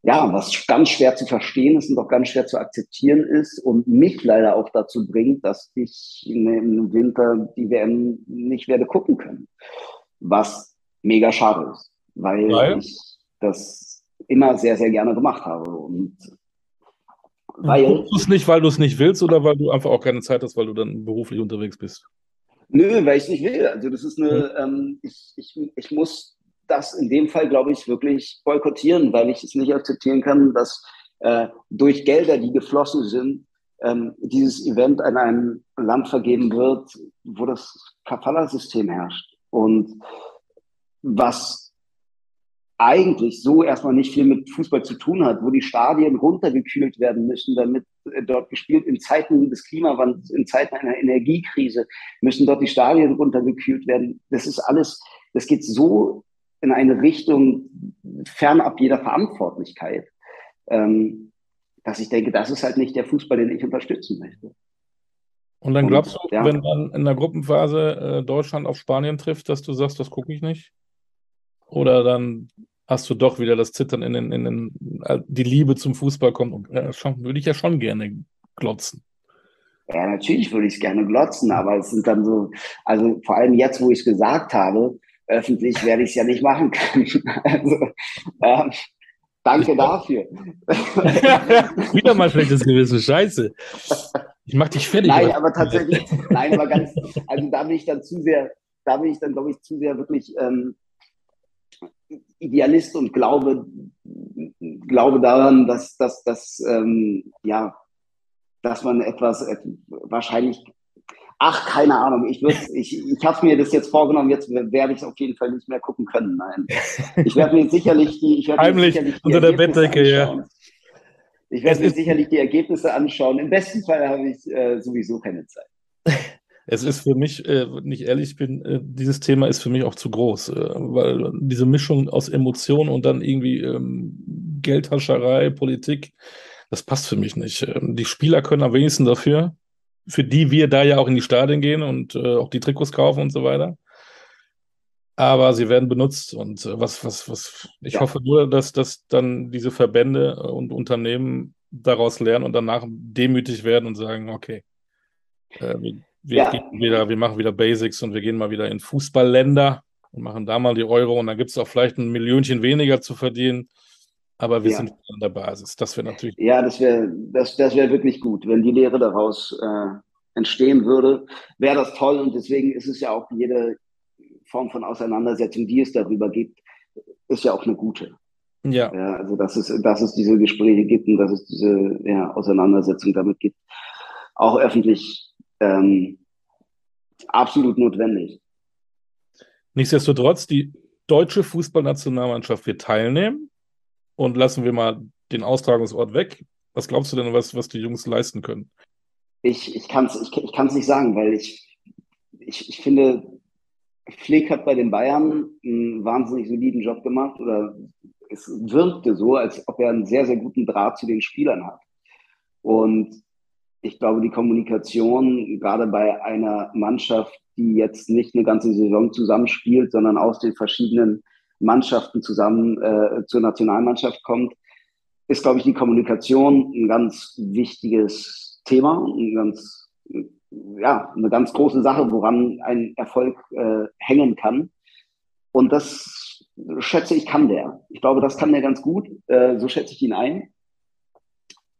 S2: ja, was ganz schwer zu verstehen ist und auch ganz schwer zu akzeptieren ist und mich leider auch dazu bringt, dass ich im Winter die WM nicht werde gucken können. Was mega schade ist, weil, weil? ich das immer sehr, sehr gerne gemacht habe. Und
S1: weil, du es nicht, weil du es nicht willst oder weil du einfach auch keine Zeit hast, weil du dann beruflich unterwegs bist?
S2: Nö, weil ich nicht will. Also das ist eine, mhm. ähm, ich, ich, ich muss das in dem Fall, glaube ich, wirklich boykottieren, weil ich es nicht akzeptieren kann, dass äh, durch Gelder, die geflossen sind, ähm, dieses Event an einem Land vergeben wird, wo das Kafala-System herrscht. Und was eigentlich so erstmal nicht viel mit Fußball zu tun hat, wo die Stadien runtergekühlt werden müssen, damit äh, dort gespielt in Zeiten des Klimawandels, in Zeiten einer Energiekrise, müssen dort die Stadien runtergekühlt werden. Das ist alles, das geht so in eine Richtung fernab jeder Verantwortlichkeit, ähm, dass ich denke, das ist halt nicht der Fußball, den ich unterstützen möchte.
S1: Und dann glaubst Und, du, ja. wenn dann in der Gruppenphase äh, Deutschland auf Spanien trifft, dass du sagst, das gucke ich nicht? Oder dann hast du doch wieder das Zittern in den, in den äh, die Liebe zum Fußball kommt. Und, äh, schon, würde ich ja schon gerne glotzen.
S2: Ja, natürlich würde ich es gerne glotzen, aber es sind dann so, also vor allem jetzt, wo ich es gesagt habe, öffentlich werde ich es ja nicht machen können. Also, äh, danke dafür.
S1: Wieder mal schlechtes Gewissen, scheiße. Ich mach dich fertig.
S2: Nein, aber tatsächlich, nein, aber ganz, also da bin ich dann zu sehr, da bin ich dann, glaube ich, zu sehr wirklich ähm, Idealist und glaube, glaube daran, dass, dass, dass, ähm, ja, dass man etwas äh, wahrscheinlich, ach, keine Ahnung, ich, ich, ich habe mir das jetzt vorgenommen, jetzt werde ich es auf jeden Fall nicht mehr gucken können. Nein. Ich werde mir sicherlich die, ich
S1: Heimlich
S2: sicherlich
S1: die unter der Bettdecke, ja.
S2: Ich werde mir sicherlich die Ergebnisse anschauen. Im besten Fall habe ich äh, sowieso keine Zeit.
S1: Es ist für mich, äh, ich ehrlich bin, äh, dieses Thema ist für mich auch zu groß, äh, weil diese Mischung aus Emotionen und dann irgendwie ähm, Geldhascherei, Politik, das passt für mich nicht. Ähm, die Spieler können am wenigsten dafür, für die wir da ja auch in die Stadien gehen und äh, auch die Trikots kaufen und so weiter. Aber sie werden benutzt und äh, was, was, was, ich ja. hoffe nur, dass, dass dann diese Verbände und Unternehmen daraus lernen und danach demütig werden und sagen, okay, äh, wir wir, ja. wieder, wir machen wieder Basics und wir gehen mal wieder in Fußballländer und machen da mal die Euro und dann gibt es auch vielleicht ein Millionchen weniger zu verdienen. Aber wir ja. sind an der Basis. Das wäre natürlich.
S2: Ja, das wäre das, das wär wirklich gut, wenn die Lehre daraus äh, entstehen würde. Wäre das toll und deswegen ist es ja auch jede Form von Auseinandersetzung, die es darüber gibt, ist ja auch eine gute. Ja. ja also, dass es, dass es diese Gespräche gibt und dass es diese ja, Auseinandersetzung damit gibt. Auch öffentlich ähm, absolut notwendig.
S1: Nichtsdestotrotz, die deutsche Fußballnationalmannschaft wird teilnehmen und lassen wir mal den Austragungsort weg. Was glaubst du denn, was, was die Jungs leisten können?
S2: Ich, ich kann es ich, ich kann's nicht sagen, weil ich, ich, ich finde, Flick hat bei den Bayern einen wahnsinnig soliden Job gemacht oder es wirkte so, als ob er einen sehr, sehr guten Draht zu den Spielern hat. Und ich glaube, die Kommunikation, gerade bei einer Mannschaft, die jetzt nicht eine ganze Saison zusammenspielt, sondern aus den verschiedenen Mannschaften zusammen äh, zur Nationalmannschaft kommt, ist, glaube ich, die Kommunikation ein ganz wichtiges Thema, ein ganz, ja, eine ganz große Sache, woran ein Erfolg äh, hängen kann. Und das schätze ich, kann der. Ich glaube, das kann der ganz gut. Äh, so schätze ich ihn ein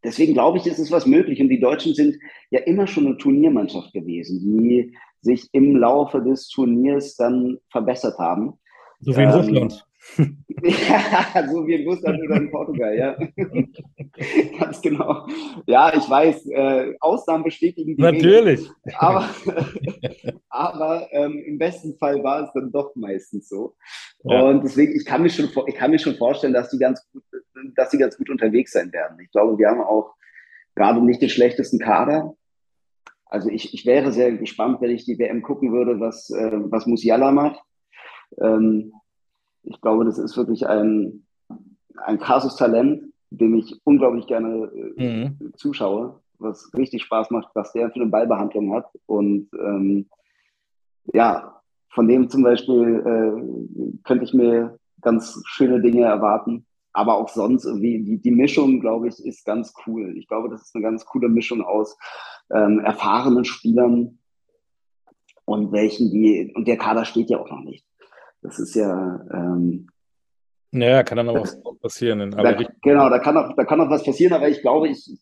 S2: deswegen glaube ich, ist es was möglich. Und die Deutschen sind ja immer schon eine Turniermannschaft gewesen, die sich im Laufe des Turniers dann verbessert haben.
S1: So wie in ähm, Russland.
S2: ja, so wie in Russland oder in Portugal, ja. Ganz genau. Ja, ich weiß, äh, Ausnahmen bestätigen
S1: die Natürlich.
S2: Regel, aber aber ähm, im besten Fall war es dann doch meistens so. Ja. Und deswegen, ich kann, mir schon, ich kann mir schon vorstellen, dass die, ganz gut, dass die ganz gut unterwegs sein werden. Ich glaube, wir haben auch gerade nicht den schlechtesten Kader. Also ich, ich wäre sehr gespannt, wenn ich die WM gucken würde, was, äh, was Musiala macht. Ähm, ich glaube, das ist wirklich ein, ein krasses Talent, dem ich unglaublich gerne äh, mhm. zuschaue, was richtig Spaß macht, was der für eine Ballbehandlung hat. Und ähm, ja, von dem zum Beispiel äh, könnte ich mir ganz schöne Dinge erwarten. Aber auch sonst irgendwie, die, die Mischung, glaube ich, ist ganz cool. Ich glaube, das ist eine ganz coole Mischung aus ähm, erfahrenen Spielern und welchen, die, und der Kader steht ja auch noch nicht. Das ist ja. Ähm,
S1: naja, kann dann noch was passieren.
S2: Da, genau, da kann, auch, da kann auch was passieren, aber ich glaube, ich,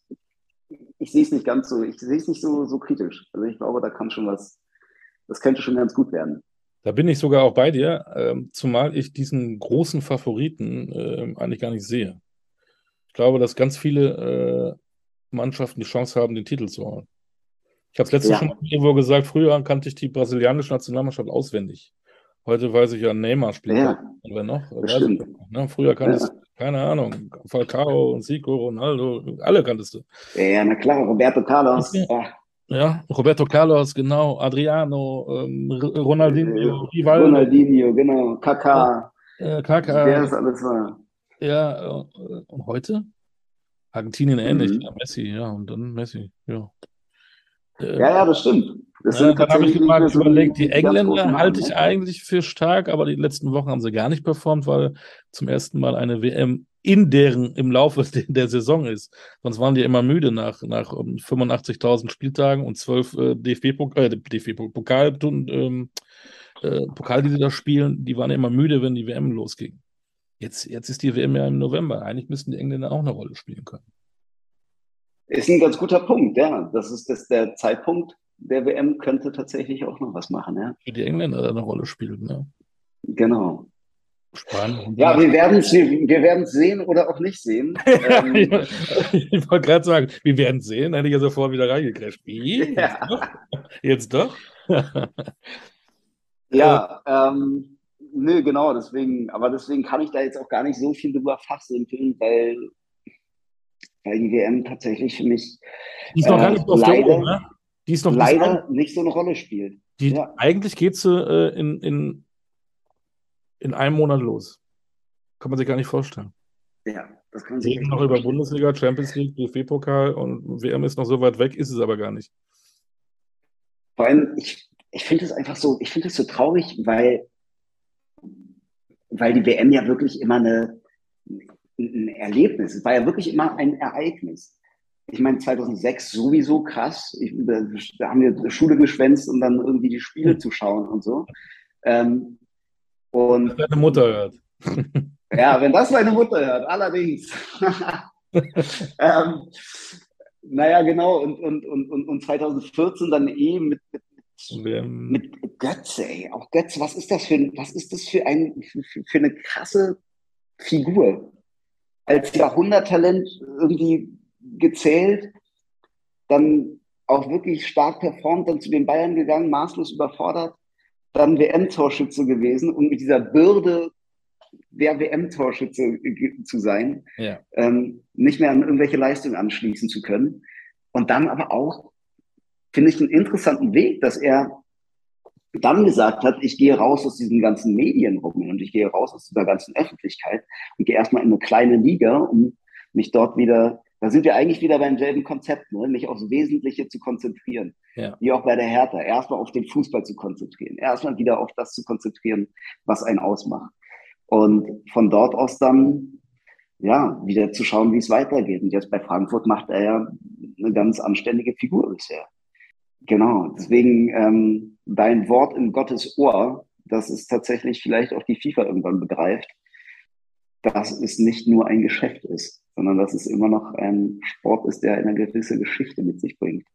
S2: ich sehe es nicht ganz so, ich sehe es nicht so, so kritisch. Also ich glaube, da kann schon was, das könnte schon ganz gut werden.
S1: Da bin ich sogar auch bei dir, ähm, zumal ich diesen großen Favoriten äh, eigentlich gar nicht sehe. Ich glaube, dass ganz viele äh, Mannschaften die Chance haben, den Titel zu holen. Ich habe es letztens ja. schon irgendwo gesagt, früher kannte ich die brasilianische Nationalmannschaft auswendig. Heute weiß ich ja, Neymar spielt.
S2: Ja,
S1: wer noch? Ich, ne? Früher kanntest du, keine Ahnung, Falcao und Zico, Ronaldo, alle kanntest du.
S2: Ja, na klar, Roberto Carlos.
S1: Ja, ja Roberto Carlos, genau, Adriano, ähm, Ronaldinho,
S2: äh, Rivaldo. Ronaldinho, genau, Kaká.
S1: Äh, Kaká.
S2: Wer das alles war.
S1: Ja, äh, und heute? Argentinien ähnlich, mhm. ja, Messi, ja, und dann Messi, ja.
S2: Äh, ja, ja, das stimmt. Das
S1: ja, dann habe ich mal so überlegt, die Engländer halte ich eigentlich für stark, aber die letzten Wochen haben sie gar nicht performt, weil zum ersten Mal eine WM in deren im Laufe der Saison ist. Sonst waren die immer müde nach, nach 85.000 Spieltagen und zwölf äh, DFB-Pokal, äh, DFB-Pokal, ähm, äh, Pokal, die sie da spielen, die waren immer müde, wenn die WM losging. Jetzt, jetzt ist die WM ja im November. Eigentlich müssten die Engländer auch eine Rolle spielen können.
S2: Ist ein ganz guter Punkt, ja. Das ist das, der Zeitpunkt der WM könnte tatsächlich auch noch was machen, ja.
S1: Für die Engländer eine Rolle spielen, ne?
S2: Genau. Spannend. Ja, wir werden es wir werden's sehen oder auch nicht sehen.
S1: ähm, ich wollte gerade sagen, wir werden es sehen, hätte ich ja sofort wieder reingecrasht. Wie? Ja. Jetzt doch?
S2: ja, ähm, nö, genau, deswegen, aber deswegen kann ich da jetzt auch gar nicht so viel drüber fachsimpeln, weil, weil die WM tatsächlich für mich
S1: die ist noch gar nicht äh, auf leider, der Uhr, ne?
S2: Die ist noch leider nicht so eine Rolle spielt.
S1: Die, ja. Eigentlich geht sie äh, in, in, in einem Monat los. Kann man sich gar nicht vorstellen.
S2: Ja, das kann man sich
S1: nicht noch über Bundesliga, Champions League, DFB-Pokal und WM ist noch so weit weg, ist es aber gar nicht.
S2: Vor allem, ich, ich finde es einfach so, ich finde es so traurig, weil, weil die WM ja wirklich immer eine, ein Erlebnis, es war ja wirklich immer ein Ereignis ich meine, 2006 sowieso krass. Ich, da haben wir Schule geschwänzt, um dann irgendwie die Spiele zu schauen und so. Ähm, und,
S1: wenn deine Mutter hört.
S2: ja, wenn das meine Mutter hört, allerdings. ähm, naja, genau. Und, und, und, und 2014 dann eh mit, mit, mit Götze, ey. Auch Götze, was ist das für, was ist das für, ein, für, für eine krasse Figur? Als Jahrhunderttalent irgendwie gezählt, dann auch wirklich stark performt, dann zu den Bayern gegangen, maßlos überfordert, dann WM-Torschütze gewesen und mit dieser Bürde der WM-Torschütze zu sein, ja. ähm, nicht mehr an irgendwelche Leistungen anschließen zu können. Und dann aber auch, finde ich, einen interessanten Weg, dass er dann gesagt hat, ich gehe raus aus diesen ganzen Medien rum und ich gehe raus aus dieser ganzen Öffentlichkeit und gehe erstmal in eine kleine Liga, um mich dort wieder da sind wir eigentlich wieder beim selben Konzept, ne? mich aufs Wesentliche zu konzentrieren. Ja. Wie auch bei der Hertha. Erstmal auf den Fußball zu konzentrieren. Erstmal wieder auf das zu konzentrieren, was einen ausmacht. Und von dort aus dann, ja, wieder zu schauen, wie es weitergeht. Und jetzt bei Frankfurt macht er ja eine ganz anständige Figur bisher. Genau. Deswegen ähm, dein Wort in Gottes Ohr, dass es tatsächlich vielleicht auch die FIFA irgendwann begreift dass es nicht nur ein Geschäft ist, sondern dass es immer noch ein Sport ist, der eine gewisse Geschichte mit sich bringt.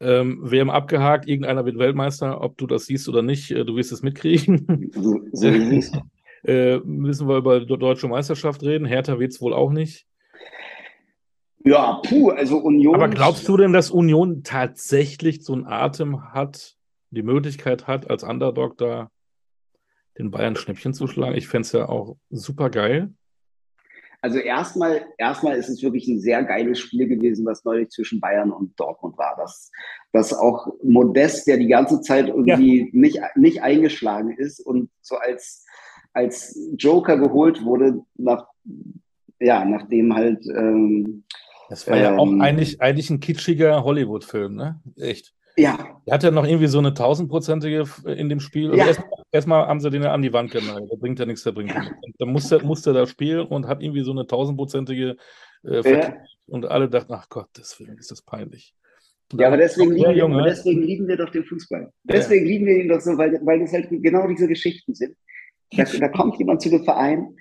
S1: Ähm, WM abgehakt, irgendeiner wird Weltmeister, ob du das siehst oder nicht, äh, du wirst es mitkriegen. So, so ist es. äh, müssen wir über die deutsche Meisterschaft reden? Hertha wird es wohl auch nicht.
S2: Ja, puh, also Union.
S1: Aber glaubst du denn, dass Union tatsächlich so einen Atem hat, die Möglichkeit hat, als Underdog da den Bayern Schnäppchen zu schlagen? Ich fände es ja auch super geil.
S2: Also erstmal, erstmal ist es wirklich ein sehr geiles Spiel gewesen, was neulich zwischen Bayern und Dortmund war. Das, das auch Modest, der die ganze Zeit irgendwie ja. nicht, nicht eingeschlagen ist und so als, als Joker geholt wurde, nach, ja, nachdem halt. Ähm,
S1: das war ja ähm, auch eigentlich, eigentlich ein kitschiger Hollywood-Film, ne? Echt.
S2: Ja.
S1: Er hat ja noch irgendwie so eine tausendprozentige in dem Spiel. Ja. Erstmal erst haben sie den ja an die Wand genagelt. Der bringt ja nichts, der bringt ja. nichts. Da musste, musste da spielen und hat irgendwie so eine tausendprozentige äh, ja. Und alle dachten, ach Gott, deswegen ist das peinlich.
S2: Ja, aber deswegen, lieben wir, aber deswegen lieben wir doch den Fußball. Deswegen lieben wir ihn doch so, weil, weil das halt genau diese Geschichten sind. Da, da kommt jemand zu dem Verein,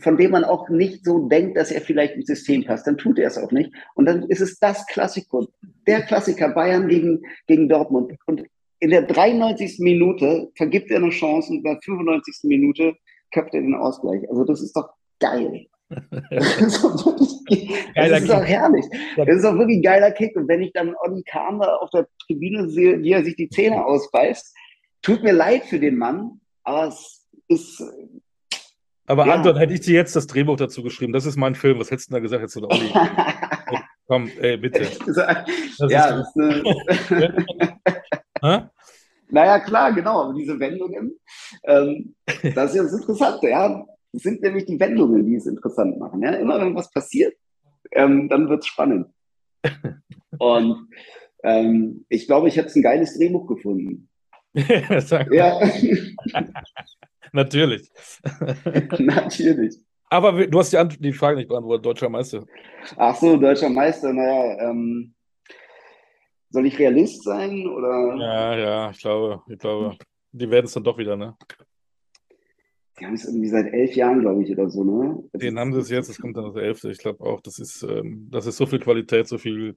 S2: von dem man auch nicht so denkt, dass er vielleicht ins System passt, dann tut er es auch nicht. Und dann ist es das Klassiker, der Klassiker Bayern gegen, gegen Dortmund. Und in der 93. Minute vergibt er eine Chance und bei der 95. Minute köpft er den Ausgleich. Also das ist doch geil. das ist doch, wirklich, das ist doch herrlich. Das ist doch wirklich ein geiler Kick. Und wenn ich dann Olli Kahn da auf der Tribüne sehe, wie er sich die Zähne ausbeißt, tut mir leid für den Mann, aber es ist
S1: aber ja. Anton, hätte ich dir jetzt das Drehbuch dazu geschrieben, das ist mein Film, was hättest du da gesagt? Hättest du da Olli? Komm, ey, bitte.
S2: Das ja, ist, das eine... naja, klar, genau. Aber diese Wendungen, ähm, das ist ja das Interessante, ja. Das sind nämlich die Wendungen, die es interessant machen. Ja? Immer wenn was passiert, ähm, dann wird es spannend. Und ähm, ich glaube, ich hätte ein geiles Drehbuch gefunden.
S1: ja. Natürlich.
S2: Natürlich.
S1: Aber du hast die, die Frage nicht beantwortet, deutscher Meister.
S2: Ach so, deutscher Meister, naja, ähm, soll ich Realist sein oder?
S1: Ja, ja, ich glaube, ich glaube, die werden es dann doch wieder, ne?
S2: Die haben es irgendwie seit elf Jahren, glaube ich, oder so, ne?
S1: Das Den haben sie es jetzt, es kommt dann das elfte. Ich glaube auch, das ist, ähm, das ist so viel Qualität, so viel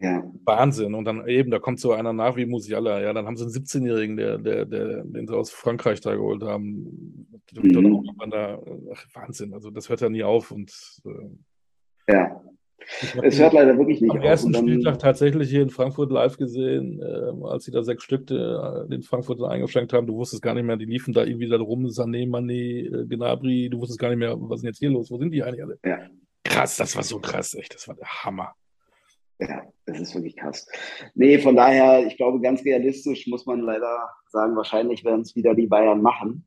S1: ja. Wahnsinn. Und dann eben, da kommt so einer nach wie Musiala. Ja, dann haben sie einen 17-Jährigen, der, der, der, den sie aus Frankreich da geholt haben. Mhm. Da, ach, Wahnsinn. Also das hört ja nie auf. Und
S2: äh, ja. Es hört leider wirklich nicht
S1: am auf. Am ersten Spieltag tatsächlich hier in Frankfurt live gesehen, äh, als sie da sechs Stück äh, den Frankfurter eingeschränkt haben. Du wusstest gar nicht mehr, die liefen da irgendwie da rum, Sané, Mané, äh, Gnabry. Du wusstest gar nicht mehr, was ist denn jetzt hier los? Wo sind die eigentlich alle? Ja. Krass, das war so krass, echt. Das war der Hammer.
S2: Ja, das ist wirklich krass. Nee, von daher, ich glaube, ganz realistisch muss man leider sagen, wahrscheinlich werden es wieder die Bayern machen.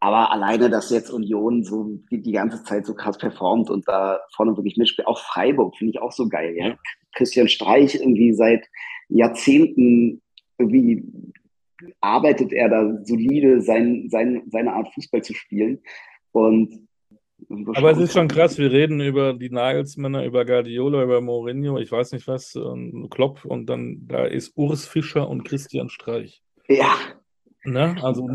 S2: Aber alleine, dass jetzt Union so die, die ganze Zeit so krass performt und da vorne wirklich mitspielt, auch Freiburg finde ich auch so geil. Ja? Christian Streich irgendwie seit Jahrzehnten irgendwie arbeitet er da solide sein, sein, seine Art Fußball zu spielen. Und
S1: aber es ist schon krass, wir reden über die Nagelsmänner, über Guardiola, über Mourinho, ich weiß nicht was, und Klopp und dann da ist Urs Fischer und Christian Streich.
S2: Ja.
S1: Ne? Also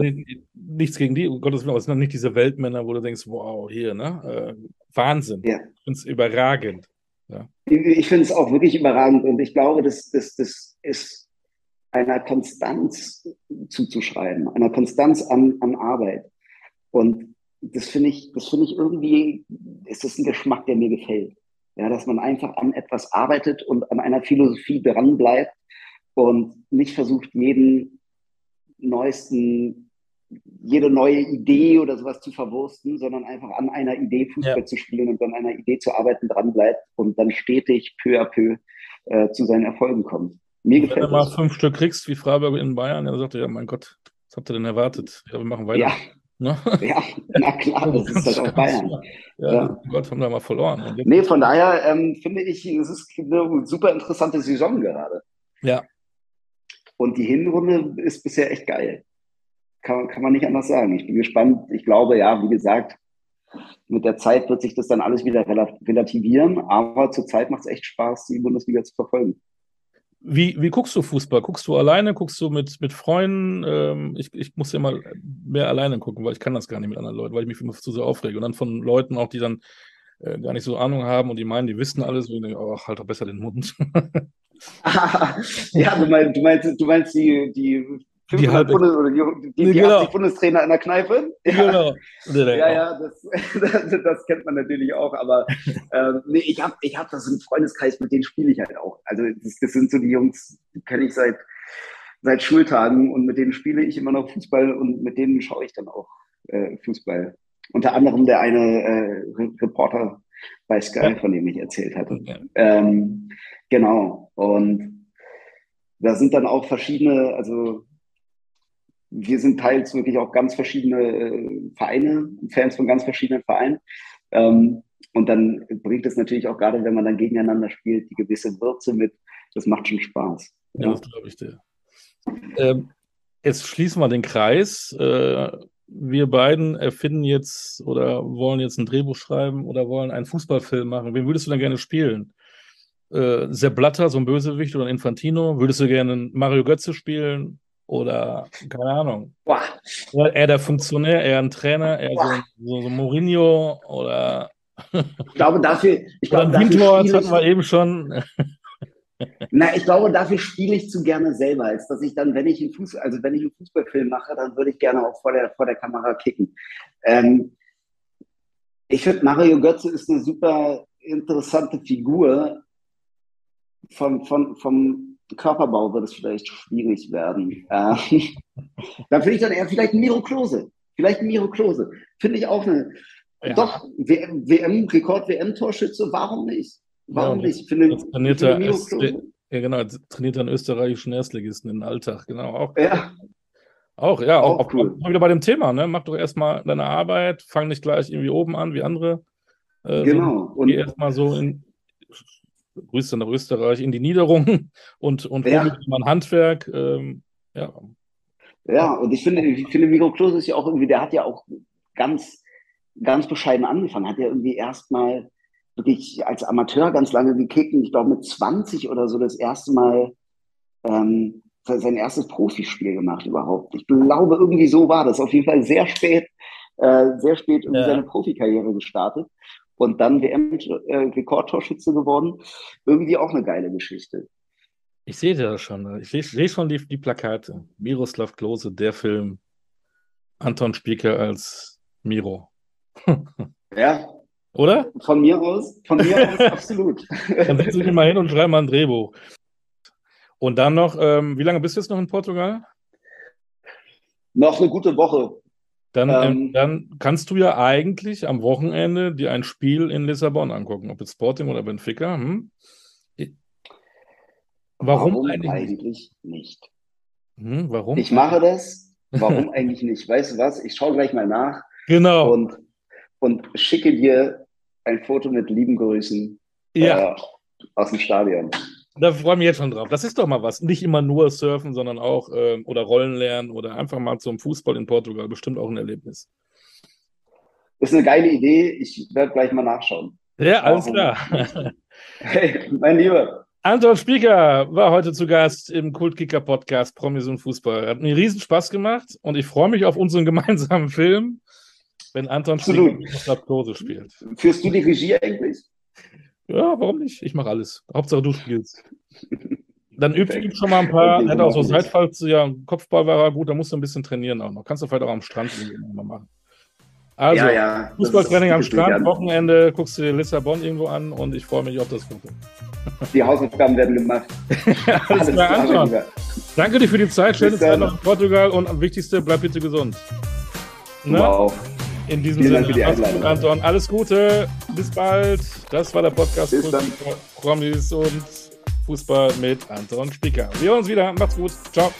S1: nichts gegen die, um Gottes Willen, aber es sind noch nicht diese Weltmänner, wo du denkst, wow, hier, ne? Äh, Wahnsinn. Ja. Ich finde es überragend. Ja.
S2: Ich finde es auch wirklich überragend und ich glaube, das, das, das ist einer Konstanz zuzuschreiben, einer Konstanz an, an Arbeit. Und das finde ich, das finde ich irgendwie, ist das ein Geschmack, der mir gefällt. Ja, dass man einfach an etwas arbeitet und an einer Philosophie dranbleibt und nicht versucht, jeden neuesten, jede neue Idee oder sowas zu verwursten, sondern einfach an einer Idee Fußball ja. zu spielen und an einer Idee zu arbeiten dranbleibt und dann stetig peu à peu äh, zu seinen Erfolgen kommt.
S1: Mir gefällt Wenn du mal fünf Stück kriegst, wie Freiburg in Bayern, dann sagt er, ja, mein Gott, was habt ihr denn erwartet? Ja, wir machen weiter.
S2: Ja, Ne? Ja, na klar, das ist halt auch Bayern.
S1: Ja, ja. Gott, haben da mal verloren.
S2: Nee, von daher ähm, finde ich, es ist eine super interessante Saison gerade.
S1: Ja.
S2: Und die Hinrunde ist bisher echt geil. Kann, kann man nicht anders sagen. Ich bin gespannt. Ich glaube, ja, wie gesagt, mit der Zeit wird sich das dann alles wieder relativieren, aber zurzeit macht es echt Spaß, die Bundesliga zu verfolgen.
S1: Wie, wie guckst du Fußball? Guckst du alleine? Guckst du mit, mit Freunden? Ähm, ich, ich muss ja mal mehr alleine gucken, weil ich kann das gar nicht mit anderen Leuten, weil ich mich immer zu sehr aufrege. Und dann von Leuten auch, die dann äh, gar nicht so Ahnung haben und die meinen, die wissen alles. Und ich denke, oh, halt doch besser den Mund.
S2: ja, du meinst, du meinst, du meinst die, die
S1: die, halbe,
S2: Bundes oder die, die, die genau. 80 Bundestrainer in der Kneipe.
S1: Ja,
S2: genau. ja, ja das, das, das, kennt man natürlich auch. Aber ähm, nee, ich habe ich hab das im Freundeskreis, mit denen spiele ich halt auch. Also das, das sind so die Jungs, die kenne ich seit, seit Schultagen und mit denen spiele ich immer noch Fußball und mit denen schaue ich dann auch äh, Fußball. Unter anderem der eine äh, Reporter bei Sky, ja. von dem ich erzählt hatte. Ja. Ähm, genau. Und da sind dann auch verschiedene, also wir sind teils wirklich auch ganz verschiedene äh, Vereine, Fans von ganz verschiedenen Vereinen. Ähm, und dann bringt es natürlich auch gerade, wenn man dann gegeneinander spielt, die gewisse Würze mit. Das macht schon Spaß.
S1: Ja, ja. das glaube ich dir. Ähm, jetzt schließen wir den Kreis. Äh, wir beiden erfinden jetzt oder wollen jetzt ein Drehbuch schreiben oder wollen einen Fußballfilm machen. Wen würdest du denn gerne spielen? Äh, Sepp Blatter, so ein Bösewicht oder ein Infantino? Würdest du gerne Mario Götze spielen? Oder, keine Ahnung. Boah. Er der Funktionär, er ein Trainer, er so, so, so, Mourinho oder.
S2: Ich glaube, dafür. Ich
S1: glaube,
S2: dafür
S1: Windwort hatten wir eben schon.
S2: Na, ich glaube, dafür spiele ich zu gerne selber, als dass ich dann, wenn ich einen Fußball, also wenn ich einen Fußballfilm mache, dann würde ich gerne auch vor der, vor der Kamera kicken. Ähm, ich finde, Mario Götze ist eine super interessante Figur. Von, von, vom Körperbau wird es vielleicht schwierig werden. Äh, dann finde ich dann eher vielleicht Miro Klose. Vielleicht Miro Klose. Finde ich auch eine. Ja. Doch, WM Rekord-WM-Torschütze, warum nicht? Warum ja, nicht?
S1: Finde, trainiert finde Miro Klose. Ja, genau, trainiert einen österreichischen Erstligisten in den Alltag. Genau, auch.
S2: Ja.
S1: Auch, ja, auch, auch cool. Auch wieder bei dem Thema, ne? Mach doch erstmal deine Arbeit, fang nicht gleich irgendwie oben an wie andere.
S2: Äh, genau.
S1: Und erstmal so in, Grüße nach Österreich, in die Niederung und, und
S2: ja.
S1: ein Handwerk. Ähm, ja.
S2: ja, und ich finde, ich finde, Miro Klose ist ja auch irgendwie, der hat ja auch ganz, ganz bescheiden angefangen, hat ja irgendwie erstmal wirklich als Amateur ganz lange gekickt und ich glaube mit 20 oder so das erste Mal ähm, sein erstes Profispiel gemacht überhaupt. Ich glaube, irgendwie so war das. Auf jeden Fall sehr spät, äh, sehr spät irgendwie ja. seine Profikarriere gestartet und dann WM-Rekordtorschütze äh, geworden. Irgendwie auch eine geile Geschichte.
S1: Ich sehe das schon. Ich sehe schon die, die Plakate. Miroslav Klose, der Film. Anton Spieker als Miro.
S2: ja.
S1: Oder?
S2: Von mir aus, von mir aus absolut.
S1: Dann setze ich mich mal hin und schreibe mal ein Drehbuch. Und dann noch, ähm, wie lange bist du jetzt noch in Portugal?
S2: Noch eine gute Woche.
S1: Dann, ähm, ähm, dann kannst du ja eigentlich am Wochenende dir ein Spiel in Lissabon angucken, ob jetzt Sporting oder Benfica. Hm?
S2: Warum, warum eigentlich, eigentlich, nicht?
S1: Hm, warum?
S2: Ich mache das. Warum eigentlich nicht? Weißt du was? Ich schaue gleich mal nach.
S1: Genau.
S2: Und, und schicke dir ein Foto mit lieben Grüßen
S1: ja.
S2: äh, aus dem Stadion.
S1: Da freue ich mich jetzt schon drauf. Das ist doch mal was. Nicht immer nur surfen, sondern auch äh, oder Rollen lernen oder einfach mal zum Fußball in Portugal. Bestimmt auch ein Erlebnis.
S2: Das ist eine geile Idee. Ich werde gleich mal nachschauen.
S1: Ja, alles klar.
S2: Hey, mein Lieber.
S1: Anton Spieker war heute zu Gast im Kultkicker Podcast Promis und Fußball. Hat mir riesen Spaß gemacht und ich freue mich auf unseren gemeinsamen Film, wenn Anton Klose spielt.
S2: Führst du die Regie eigentlich?
S1: Ja, warum nicht? Ich mache alles. Hauptsache du spielst. Dann übt üb schon mal ein paar. Hat auch so Seitfalls, ja, Kopfball war gut, da musst du ein bisschen trainieren auch noch. Kannst du vielleicht auch am Strand mal machen. Also,
S2: ja, ja,
S1: Fußballtraining am Strand, Wochenende, guckst du dir Lissabon irgendwo an und ich freue mich auf das Foto.
S2: Die Hausaufgaben werden gemacht.
S1: Alles klar, Anton. Danke dir für die Zeit. Schöne Zeit noch in Portugal und am wichtigsten, bleib bitte gesund.
S2: Ne? Wow.
S1: In diesem Vielen Sinne, Dank für die Einladung. Anton, alles Gute, bis bald. Das war der Podcast
S2: dann.
S1: Promis und Fußball mit Anton Spieker. Wir hören uns wieder. Macht's gut. Ciao.